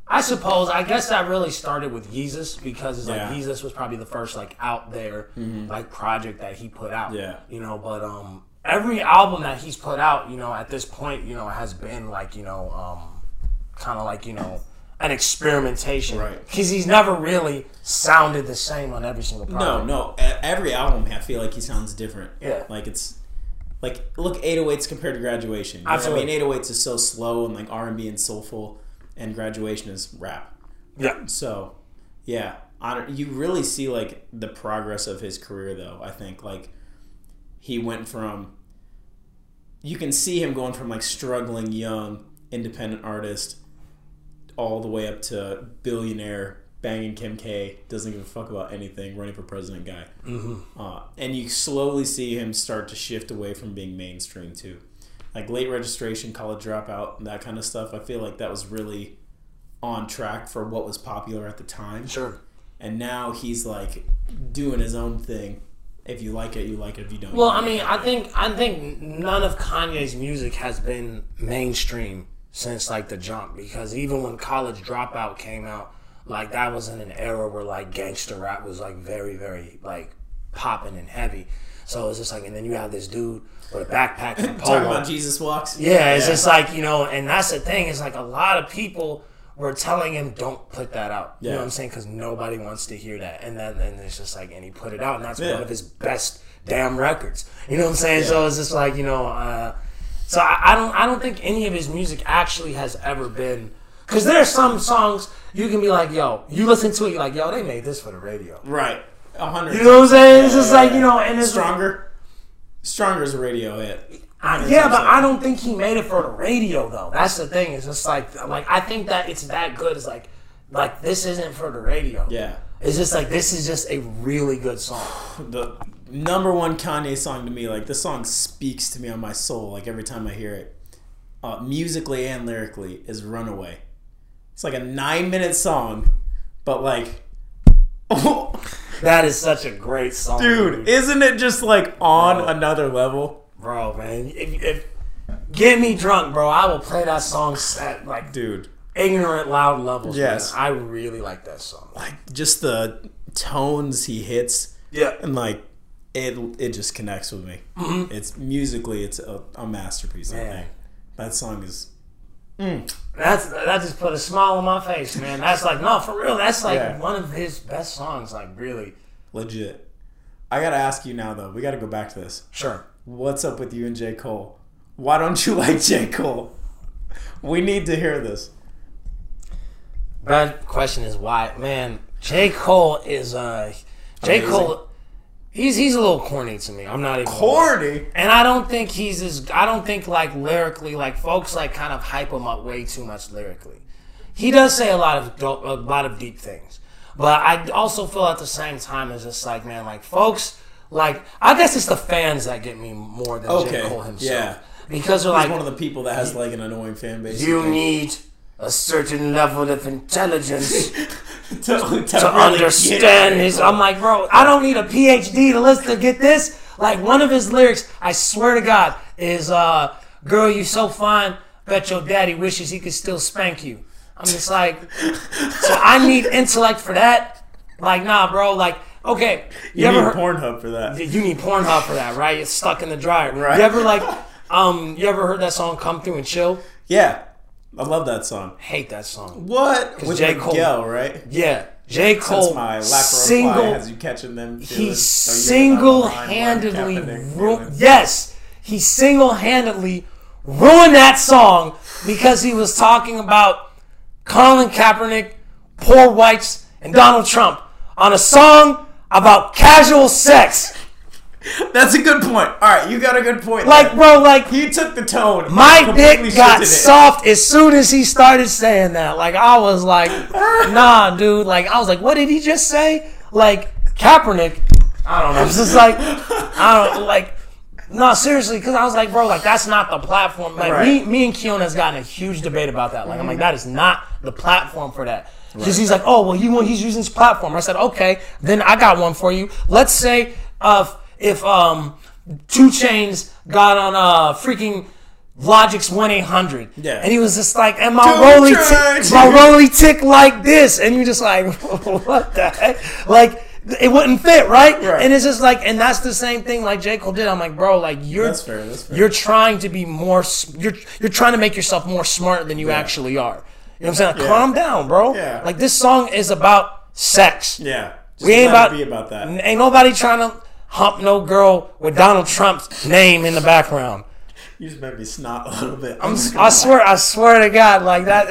I suppose I guess that really started with Jesus because it's like Yeah. Mm-hmm. Was probably the first like out there like project that he put out. Yeah. you know, but um, every album that he's put out, you know, at this point, you know, has been like you know, um, kind of like you know. An experimentation, Right. Because he's never really sounded the same on every single project. No, no. Every album, I feel like he sounds different. Yeah. Like it's like look 808s compared to graduation. You know I Absolutely. mean, 808s is so slow and like R and B and soulful, and graduation is rap. Yeah, So, yeah, I you really see like the progress of his career, though. I think like he went from you can see him going from like struggling young independent artist all the way up to billionaire banging Kim K doesn't give a fuck about anything running for president guy Mm-hmm. uh, and you slowly see him start to shift away from being mainstream too like late registration college dropout and that kind of stuff I feel like that was really on track for what was popular at the time sure. and now he's like doing his own thing if you like it you like it if you don't Well, I mean, I think I think none of Kanye's music has been mainstream since like the jump because even when College Dropout came out, like that was in an era where like gangster rap was like very very like popping and heavy. So it's just like, and then you have this dude with a backpack and a Talking about Jesus walks. Yeah, it's just like you know, and that's the thing. Is like a lot of people were telling him, "Don't put that out." You know what I'm saying? Because nobody wants to hear that. And then and it's just like, and he put it out, and that's Yeah. one of his best damn records. You know what I'm saying? So it's just like you know, uh, so I, I don't I don't think any of his music actually has ever been. Because there are some songs you can be like, "Yo," you listen to it, you're like, "Yo, they made this for the radio." right. A hundred. You know what I'm saying? It's just like you know, and it's Stronger. Stronger is a radio hit. I, yeah, but I don't think he made it for the radio though. That's the thing. It's just like like I think that it's that good. It's like like this isn't for the radio. Yeah. It's just like this is just a really good song. The number one Kanye song to me, like this song speaks to me on my soul. Like every time I hear it, uh, musically and lyrically, is "Runaway." It's like a nine-minute song, but like, That is such a great song, dude, isn't it just like on Bro. another level, bro, man. If, if get me drunk, bro, I will play that song set like dude? ignorant loud levels. Yes. man. I really like that song. Like just the tones he hits, Yeah, and like it, it just connects with me. Mm-hmm. It's musically, it's a, a masterpiece. I think that song is mm. that's that just put a smile on my face, man. That's like no, for real. That's like Yeah. one of his best songs. Like really, legit. I gotta ask you now, though. We gotta go back to this. sure. What's up with you and J. Cole? Why don't you like J. Cole? We need to hear this. Bad question is why, man. J Cole is uh, J Amazing. Cole. He's he's a little corny to me. I'm not even Corny. and I don't think he's as I don't think like lyrically like folks like kind of hype him up way too much lyrically. He does say a lot of dope, a lot of deep things, but I also feel at the same time it's just like man, like folks like I guess it's the fans that get me more than Okay, J Cole himself. yeah. because they're He's like one of the people that has like an annoying fan base. you need a certain level of intelligence to, to understand his. I'm like, bro, I don't need a PhD to listen to get this. Like one of his lyrics, I swear to God, is uh, "Girl, you so fine, bet your daddy wishes he could still spank you." I'm just like, so I need intellect for that. Like, nah, bro. Like, okay, you, You ever need heard? Pornhub for that. You need Pornhub for that, right? It's stuck in the dryer. Right. You ever like, um, you ever heard that song "Come Through and Chill"? Yeah, I love that song. Hate that song. What? With J. Cole- Miguel, right? Yeah, J. Cole That's my lack single has you catching them. he single-handedly getting out of line, ru- feeling- yes he single-handedly ruined that song because he was talking about Colin Kaepernick, poor whites, and Donald Trump on a song about casual sex. That's a good point. All right, you got a good point. Like, there. bro, like he took the tone. my dick got soft as soon as he started saying that. Like I was like, nah, dude. Like I was like, what did he just say? Like Kaepernick. I don't know. It's just like I don't like. No, seriously, because I was like, bro, like that's not the platform. Like me, me and Keon has gotten a huge debate about that. Like I'm like, that is not the platform for that. Because he's like, oh well, he want he's using his platform. I said, okay, then I got one for you. Let's say uh, if um 2 Chainz got on a freaking Logic's one eight hundred, Yeah. and he was just like, and my rolly tick, my rolly tick like this, and you're just like, what the heck, like. It wouldn't fit, right? Right. And it's just like, and that's the same thing like J Cole did. I'm like, bro, like you're That's fair. That's fair. you're trying to be more. You're you're trying to make yourself more smart than you actually are. You know what I'm saying? Like, Calm down, bro. Yeah. Like this song is about sex. yeah. Just We ain't about, be about that. Ain't nobody trying to hump no girl with Donald Trump's name in the background. You just made me snot a little bit. I'm, I swear, I swear to God, like that.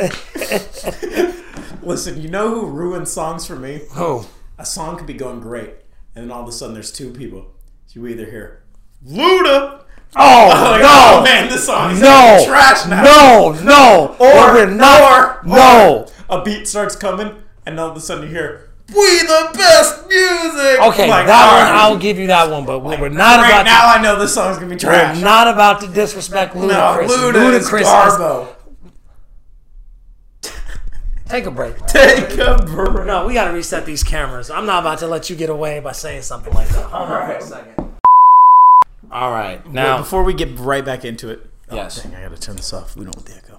Listen, you know who ruined songs for me? oh, A song could be going great, and then all of a sudden there's two people. You either hear Luda. oh Like, no, oh man, this song is no, trash now. no, no, Or we're not. or, no. or a beat starts coming, and all of a sudden you hear "We the best music." Okay, Like, that one. I'll give you that one, but we're not Right about now, I know this song's gonna be to. We're not about to disrespect no, Ludacris. Luda Ludacris is- Garbo. Take a break. Take a break. No, we gotta reset these cameras. I'm not about to let you get away by saying something like that. Hold on for a second. All right, now Before we get right back into it, oh, Yes. dang, I gotta turn this off. We don't want the echo.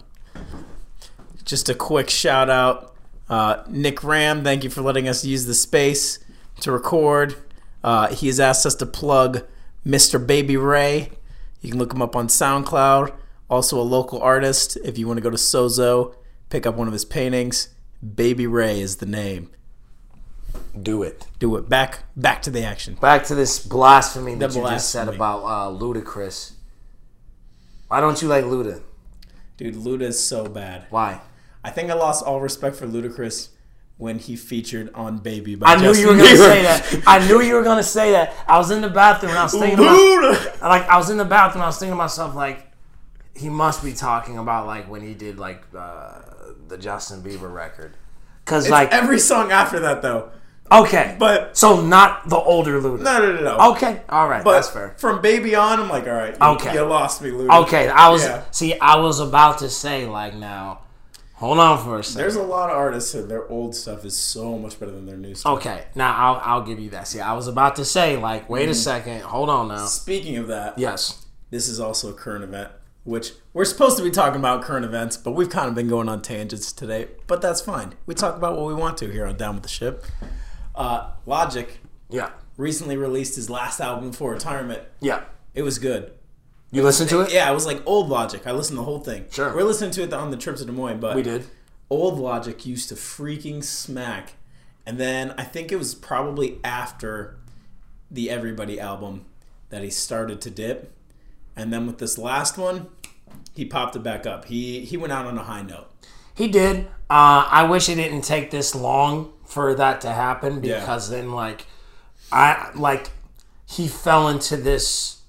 just a quick shout out. Uh, Nick Ram, thank you for letting us use the space to record. Uh, he has asked us to plug Mr. Baby Ray. You can look him up on SoundCloud. Also, a local artist. If you want to go to Sozo, pick up one of his paintings. Baby Ray is the name. Do it. Do it. Back back to the action. Back to this blasphemy that The you just said about uh, Ludacris. Why don't you like Luda? Dude, Luda is so bad. Why? I think I lost all respect for Ludacris when he featured on Baby by I knew Justin you were gonna Bieber. say that. I knew you were gonna say that. I was in the bathroom and I was thinking about like I was in the bathroom. I was thinking to myself like, he must be talking about like when he did like uh, the Justin Bieber record, because It's like every song after that though. Okay, But so not the older Luda. no, no, no, no. Okay, all right, but that's fair. from Baby on, I'm like, all right, you, Okay. you lost me, Luda. Okay, I was Yeah. see. I was about to say like now. Hold on for a second. There's a lot of artists and their old stuff is so much better than their new stuff. Okay, now I'll I'll give you that. See, I was about to say like, wait Mm-hmm. a second, hold on now. Speaking of that, Yes. this is also a current event, which we're supposed to be talking about current events, but we've kind of been going on tangents today. But that's fine. We talk about what we want to here on Down with the Ship. Uh, Logic Yeah. recently released his last album before retirement. Yeah. It was good. You listened to it? Yeah, it was like old Logic. I listened to the whole thing. Sure. We're listening to it on the trip to Des Moines, but We did. old Logic used to freaking smack. And then I think it was probably after the Everybody album that he started to dip. And then with this last one, he popped it back up. He he went out on a high note. He did. Uh, I wish it didn't take this long for that to happen Yeah. because then like I like he fell into this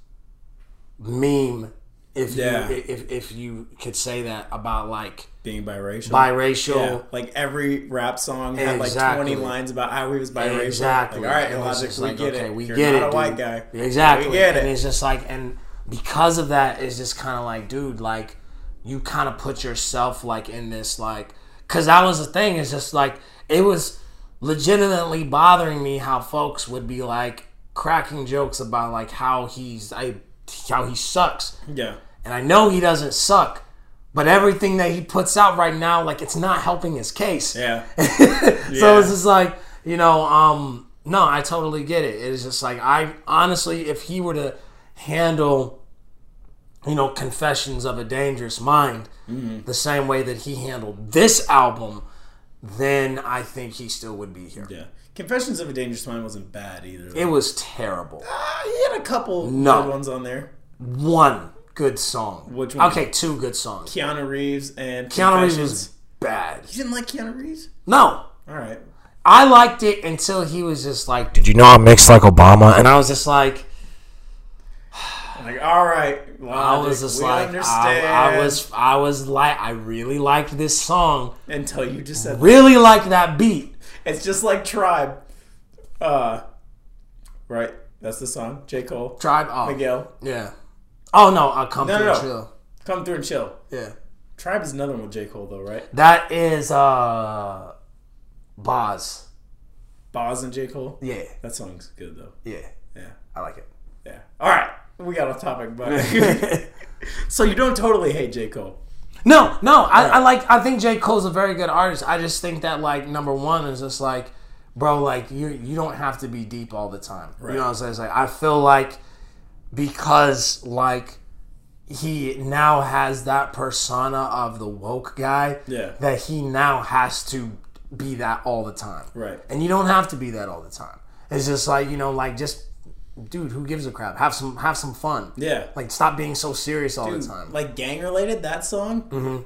meme if Yeah. you if if you could say that about like Being biracial. biracial Yeah, like every rap song had like 20 lines about how he was biracial. Exactly. Like, all right, And Logic, we like, get okay, it. We You're get not it, a white guy. Exactly. We get And it. it's just like, and because of that, it's just kind of like, dude, like you kind of put yourself like in this like, because that was the thing. It's just like it was legitimately bothering me how folks would be like cracking jokes about like how he's I how he sucks, Yeah. and I know he doesn't suck. But everything that he puts out right now, like it's not helping his case. Yeah. So Yeah. it's just like, you know, um, no, I totally get it. It's just like I honestly, if he were to handle, you know, Confessions of a Dangerous Mind the same way that he handled this album, then I think he still would be here. Yeah. Confessions of a Dangerous Mind wasn't bad either. It was terrible. Uh, he had a couple No. good ones on there. One good song. Which one? Okay, two good songs. Keanu Reeves and Keanu Reeves Confessions. was bad. You didn't like Keanu Reeves? No, All right. I liked it until he was just like, "Did you know I mixed like Obama?" And I was just like, Like, all right. I was just like. I, I was, I was like, I really liked this song. until you just said Really liked that beat. it's just like Tribe. Uh, right. That's the song. J Cole, Tribe. Oh, Miguel, yeah. Oh no, I'll come No, through no, and no. chill. come through and chill. Yeah. Tribe is another one with J Cole though, right? That is uh, Bas. Bas and J Cole. Yeah, That song's good though. yeah. Yeah. I like it. Yeah. All right. We got off topic, but so you don't totally hate J Cole. No, no, I, I like. I think J Cole's a very good artist. I just think that like number one is just like, bro, like you you don't have to be deep all the time. You know what I'm saying? It's like I feel like because like he now has that persona of the woke guy. Yeah. That he now has to be that all the time. Right. And you don't have to be that all the time. It's just like you know, like just. Dude, who gives a crap? Have some, have some fun. Yeah. Like, stop being so serious all the time. Like gang related, that song. Mm-hmm.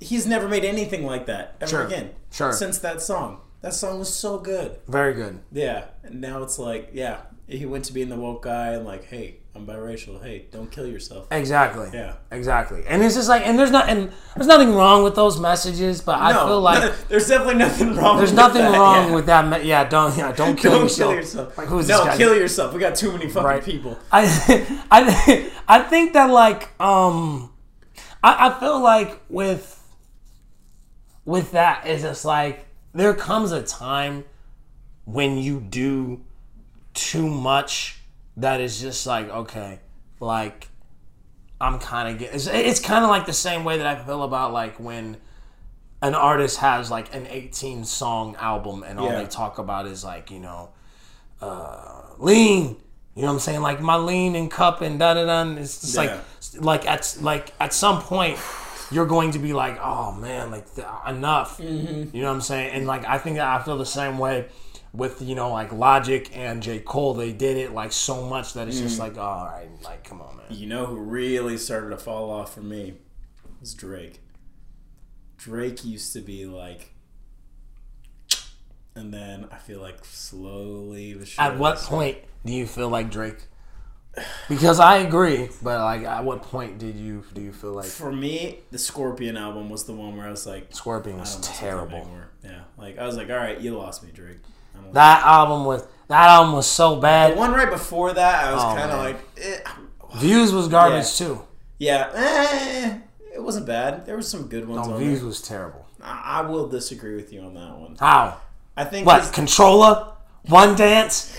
He's never made anything like that ever Sure. again. Sure. Since that song, that song was so good. Very good. Yeah. And now it's like, yeah, he went to being the woke guy and like, hey, I'm biracial. Hey, don't kill yourself. Exactly. Yeah. Exactly. And it's just like, and there's not, and there's nothing wrong with those messages, but I no, feel like there's definitely nothing wrong. there's with nothing that, wrong yeah. with that. Me- yeah, don't, yeah, don't kill Don't yourself. kill yourself. Like, who's no, this guy? kill yourself. We got too many fucking Right. people. I, I, I think that like, um, I, I feel like with, with that is just like there comes a time when you do too much that is just like okay, like I'm kind of getting. It's, it's kind of like the same way that I feel about like when an artist has like an 18 song album and all Yeah. they talk about is like, you know, uh, lean. You know what I'm saying? Like my lean and cup and da da da. It's just Yeah. like, like at like at some point, you're going to be like, oh man, like th- enough. Mm-hmm. You know what I'm saying? And like I think that I feel the same way with you know like Logic and J Cole. They did it like so much that it's just Mm. like, oh, all right, like come on, man. You know who really started to fall off for me was Drake. Drake used to be like, and then I feel like slowly At what point do you feel like Drake? Because I agree, but like, at what point did you do you feel like For me, the Scorpion album was the one where I was like, Scorpion was don't listen to them terrible? Yeah, like I was like, all right, you lost me, Drake. That album was that album was so The bad. one right before that, I was Oh, kind of like, eh, Views was garbage too. yeah, eh, it wasn't bad. There was some good ones No, on Views there. was terrible. I I will disagree with you on that one. How? I think What? Controller? One Dance?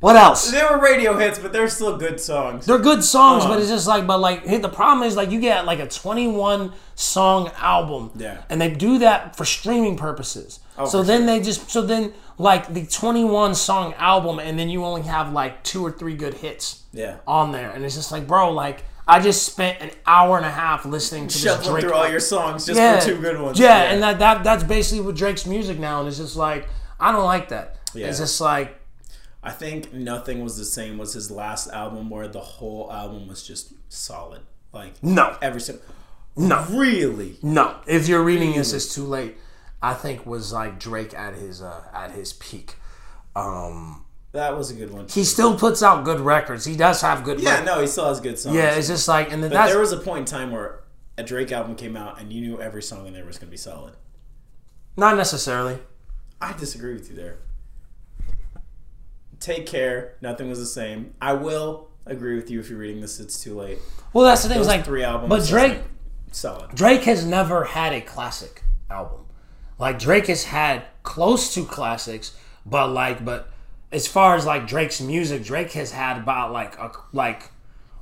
What else? there were radio hits, but they're still good songs. They're good songs, but it's just like, but like, the problem is like you get like a 21 song album, Yeah. and they do that for streaming purposes. Oh, so Oh, for then they just, so then like the 21 song album, and then you only have like two or three good hits Yeah. on there, and it's just like, bro, like I just spent an hour and a half listening to this Shuffling Drake through all your songs just yeah, for two good ones. Yeah, and that, that that's basically what Drake's music now, and it's just like I don't like that. Yeah. It's just like I think Nothing Was the Same was his last album where the whole album was just solid. Like no, every single no, really. no. If you're reading this, it's too late. I think was like Drake at his uh, at his peak. Um, That was a good one. he still puts out good records. He does have good. yeah, records. no, he still has good songs. yeah. It's just like, and then but there was a point in time where a Drake album came out and you knew every song in there was going to be solid. not necessarily. I disagree with you there. Take care. Nothing was the same. I will agree with you if you're reading this. It's too late. Well, that's the thing. Those like three albums. but Drake. solid. Drake has never had a classic album. Like Drake has had close to classics, but like but as far as like Drake's music, Drake has had about like a like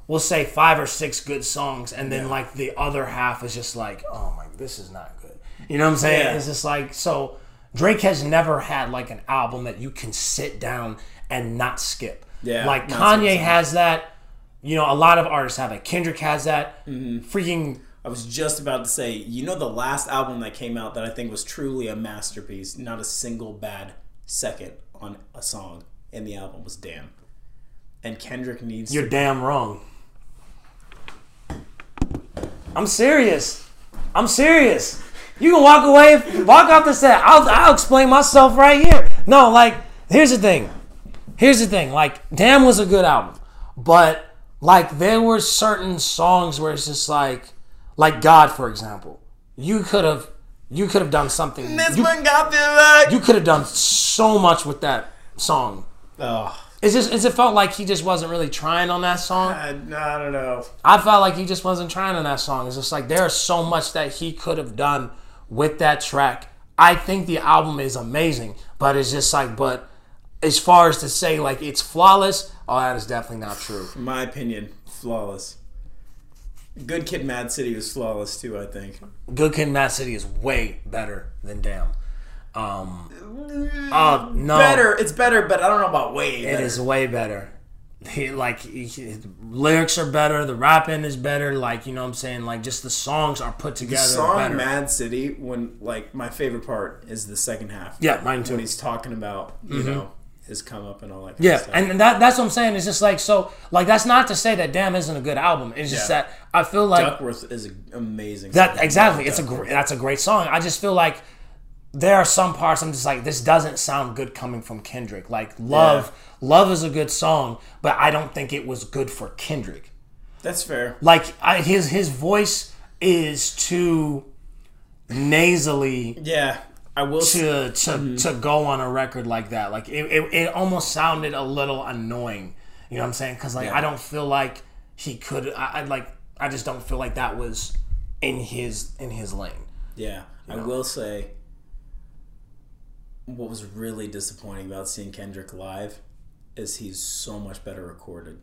we'll say five or six good songs and then like the other half is just like, oh my this is not good. You know what I'm saying? Yeah. It's just like so Drake has never had like an album that you can sit down and not skip. Yeah, Like that's what I'm Kanye has that. You know, a lot of artists have it. Kendrick has that. Mm-hmm. Freaking I was just about to say, you know, the last album that came out that I think was truly a masterpiece, not a single bad second on a song in the album was Damn. And Kendrick needs You're to. damn wrong. I'm serious. I'm serious. You can walk away, walk off the set. I'll, I'll explain myself right here. No, like, here's the thing. Here's the thing. Like, Damn was a good album. But, like, there were certain songs where it's just like, like God, for example. You could have, you could have done something. This you, one got me back. you could have done so much with that song. oh, It's just, it's, it felt like he just wasn't really trying on that song. I, I don't know. I felt like he just wasn't trying on that song. It's just like there's so much that he could have done with that track. I think the album is amazing, but it's just like, but as far as to say like it's flawless, oh, that is definitely not true. In my opinion, flawless. Good Kid, Mad City was flawless too. I think. Good Kid, Mad City is way better than Damn. Um, oh no, Better, it's better, but I don't know about way. It better. is way better. He, like he, lyrics are better, the rapping is better. Like you know, what I'm saying like just the songs are put together. The song better. Mad City, when like my favorite part is the second half. yeah, mine too. when he's talking about you know his come up and all that. Kind Yeah, of stuff. and that that's what I'm saying. It's just like so like that's not to say that Damn isn't a good album. It's just Yeah. that I feel like Duckworth is amazing. that song. exactly. It's a great that's a great song. I just feel like there are some parts I'm just like this doesn't sound good coming from Kendrick. Like Love, Love is a good song, but I don't think it was good for Kendrick. That's fair. Like I, his his voice is too nasally Yeah, I will. to to, mm-hmm. to go on a record like that. Like it, it, it almost sounded a little annoying. You know what I'm saying? Because like Yeah. I don't feel like he could. I, I like I just don't feel like that was in his in his lane. Yeah, I will say. What was really disappointing about seeing Kendrick live is he's so much better recorded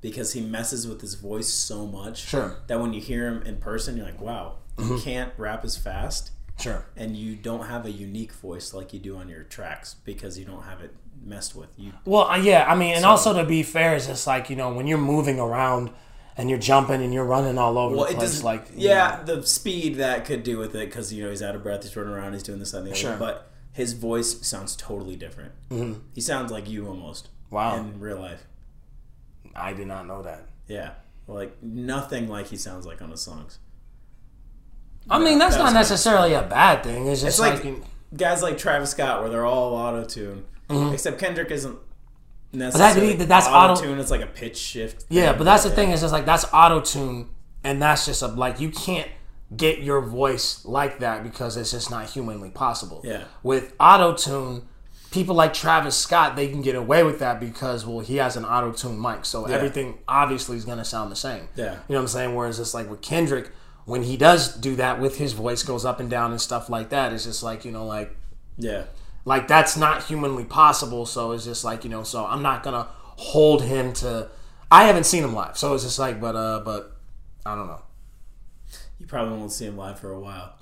because he messes with his voice so much Sure. that when you hear him in person, you're like, wow, he mm-hmm. can't rap as fast, Sure. and you don't have a unique voice like you do on your tracks because you don't have it messed with. You Well, uh, yeah, I mean, and So- also to be fair, it's just like you know when you're moving around and you're jumping and you're running all over well, the place, like yeah, the speed that could do with it because you know he's out of breath, he's running around, he's doing this and the other. Sure. But his voice sounds totally different. Mm-hmm. He sounds like you almost. Wow. In real life, I did not know that. yeah, like nothing like he sounds like on his songs. I mean, that's that not necessarily a bad thing. It's just It's like, like, guys like Travis Scott, where they're all auto tune, except Kendrick isn't Mm-hmm. that- necessarily that's auto- tune. It's like a pitch shift. yeah, but that's the thing. Is just like that's auto tune, and that's just a like you can't get your voice like that because it's just not humanly possible. Yeah. With auto tune, people like Travis Scott, they can get away with that because well, he has an auto tune mic, so everything obviously is gonna sound the same. Yeah. You know what I'm saying? Whereas it's like with Kendrick, when he does do that with his voice goes up and down and stuff like that, it's just like, you know, like Yeah, like that's not humanly possible. So it's just like, you know, so I'm not gonna hold him to I haven't seen him live, so it's just like but uh but I don't know. you probably won't see him live for a while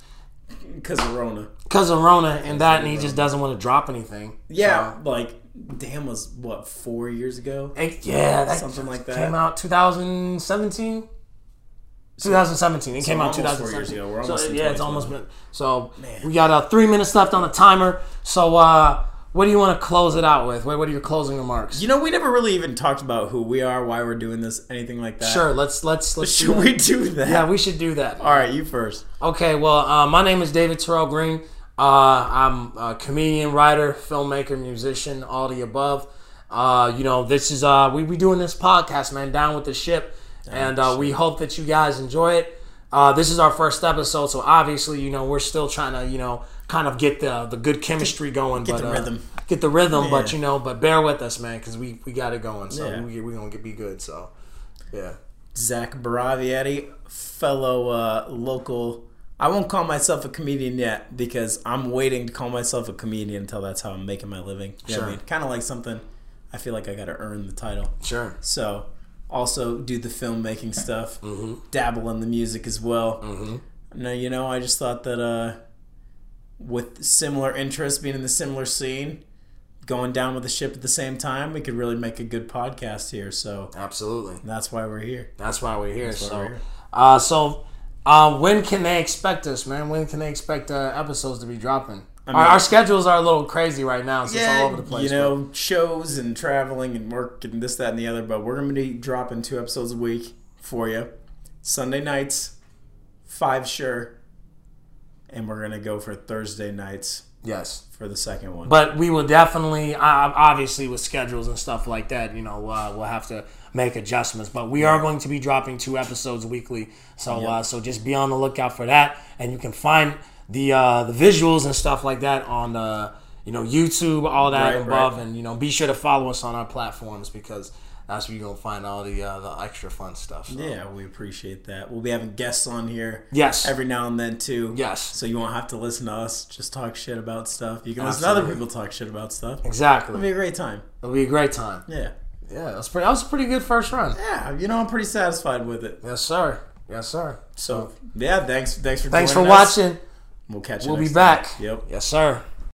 because of Rona. Because of Rona and that and he just doesn't want to drop anything. Yeah, like damn was what four years ago. So, it- yeah, Something like that. Came out 2017. 2017. It came out almost four 2017. years. We're So, yeah, it's almost been. So we got uh, three minutes left on the timer. So uh, what do you want to close it out with? What, what are your closing remarks? You know, we never really even talked about who we are, why we're doing this, anything like that. Sure, let's let's let's. do Should that. we do that? Yeah, we should do that. All right, you first. Okay, well, uh, my name is David Terrell Green. Uh, I'm a comedian, writer, filmmaker, musician, all the above. Uh, you know, this is uh, we we doing this podcast, man, down with the ship, and uh, we hope that you guys enjoy it. Uh, this is our first episode, so obviously, you know, we're still trying to, you know, kind of get the the good chemistry going, Get but the uh, rhythm. get the rhythm. But you know, but bear with us, man, because we we got it going. So Yeah. we we gonna get, be good. So yeah, Zach Braviette, fellow uh, local. I won't call myself a comedian yet because I'm waiting to call myself a comedian until that's how I'm making my living. You what I Sure. mean? Kind of like something. I feel like I got to earn the title. sure. So, also do the filmmaking stuff, Mm-hmm. dabble in the music as well. Mm-hmm. Now, you know, I just thought that uh, with similar interests, being in the similar scene, going down with the ship at the same time, we could really make a good podcast here. So Absolutely. that's why we're here. That's why we're here. why so, we're here. Uh, so uh, when can they expect us, man? When can they expect uh, episodes to be dropping? Our, mean- our schedules are a little crazy right now, so it's all over the place. you know, shows and traveling and work and this, that, and the other. But we're going to be dropping two episodes a week for you. Sunday nights, five sure. And we're going to go for Thursday nights yes. for the second one. But we will definitely, obviously, with schedules and stuff like that, you know, uh, we'll have to make adjustments. But we are going to be dropping two episodes weekly, so uh, so just be on the lookout for that. And you can find the uh, the visuals and stuff like that on uh, you know YouTube, all that Right, above, right. and you know be sure to follow us on our platforms because that's where you're gonna find all the uh, the extra fun stuff. So. yeah, we appreciate that. We'll be having guests on here Yes. every now and then, too. Yes. So you won't have to listen to us just talk shit about stuff. You can listen to other people talk shit about stuff. Exactly. It'll be a great time. It'll be a great time. Yeah. Yeah, that was pretty. That was a pretty good first run. Yeah, you know, I'm pretty satisfied with it. Yes, sir. Yes, sir. So, yeah, thanks thanks for Thanks for us. watching. We'll catch you We'll be time. back. Yep. Yes, sir.